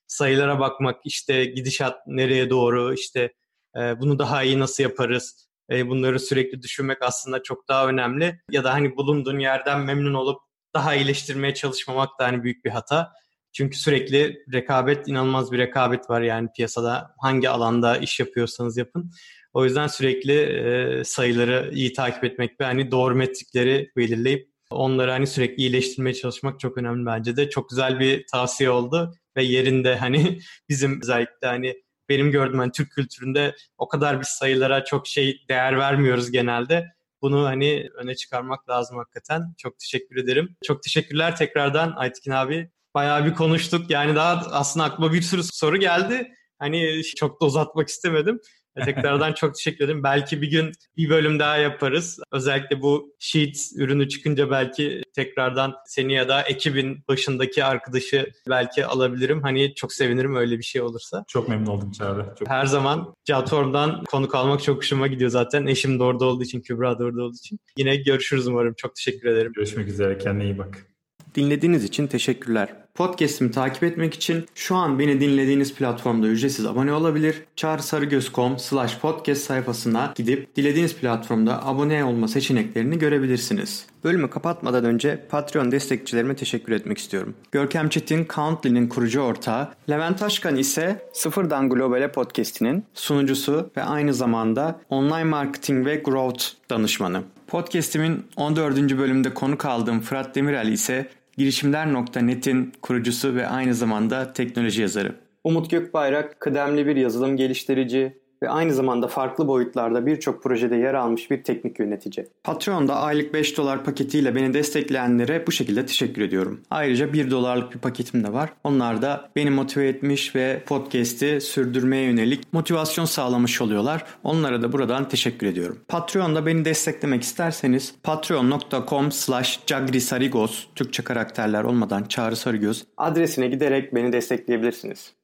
sayılara bakmak işte gidişat nereye doğru işte e, bunu daha iyi nasıl yaparız e, bunları sürekli düşünmek aslında çok daha önemli ya da hani bulunduğun yerden memnun olup daha iyileştirmeye çalışmamak da hani büyük bir hata. Çünkü sürekli rekabet, inanılmaz bir rekabet var yani piyasada hangi alanda iş yapıyorsanız yapın. O yüzden sürekli e, sayıları iyi takip etmek ve hani doğru metrikleri belirleyip onları hani sürekli iyileştirmeye çalışmak çok önemli bence de. Çok güzel bir tavsiye oldu ve yerinde hani bizim özellikle hani benim gördüğüm hani Türk kültüründe o kadar biz sayılara çok şey değer vermiyoruz genelde. Bunu hani öne çıkarmak lazım hakikaten. Çok teşekkür ederim. Çok teşekkürler tekrardan Aytekin abi. Bayağı bir konuştuk. Yani daha aslında aklıma bir sürü soru geldi. Hani çok da uzatmak istemedim. Tekrardan çok teşekkür ederim. Belki bir gün bir bölüm daha yaparız. Özellikle bu Sheet ürünü çıkınca belki tekrardan seni ya da ekibin başındaki arkadaşı belki alabilirim. Hani çok sevinirim öyle bir şey olursa. Çok memnun oldum Çağrı. Çok... Her zaman platformdan konuk almak çok hoşuma gidiyor zaten. Eşim de orada olduğu için, Kübra da orada olduğu için. Yine görüşürüz umarım. Çok teşekkür ederim. Görüşmek üzere. Kendine iyi bak. Dinlediğiniz için teşekkürler. Podcast'imi takip etmek için şu an beni dinlediğiniz platformda ücretsiz abone olabilir. çağrısarıgöz.com slash podcast sayfasına gidip dilediğiniz platformda abone olma seçeneklerini görebilirsiniz. Bölümü kapatmadan önce Patreon destekçilerime teşekkür etmek istiyorum. Görkem Çetin, Countly'nin kurucu ortağı, Levent Aşkan ise Sıfırdan Globale podcast'inin sunucusu ve aynı zamanda online marketing ve growth danışmanı. Podcast'imin 14. bölümünde konuk aldığım Fırat Demirel ise girişimler.net'in kurucusu ve aynı zamanda teknoloji yazarı. Umut Gökbayrak kıdemli bir yazılım geliştirici, ve aynı zamanda farklı boyutlarda birçok projede yer almış bir teknik yönetici. Patreon'da aylık 5 dolar paketiyle beni destekleyenlere bu şekilde teşekkür ediyorum. Ayrıca 1 dolarlık bir paketim de var. Onlar da beni motive etmiş ve podcast'i sürdürmeye yönelik motivasyon sağlamış oluyorlar. Onlara da buradan teşekkür ediyorum. Patreon'da beni desteklemek isterseniz patreon.com slash cagrisarigos Türkçe karakterler olmadan Çağrı Sarıgöz adresine giderek beni destekleyebilirsiniz.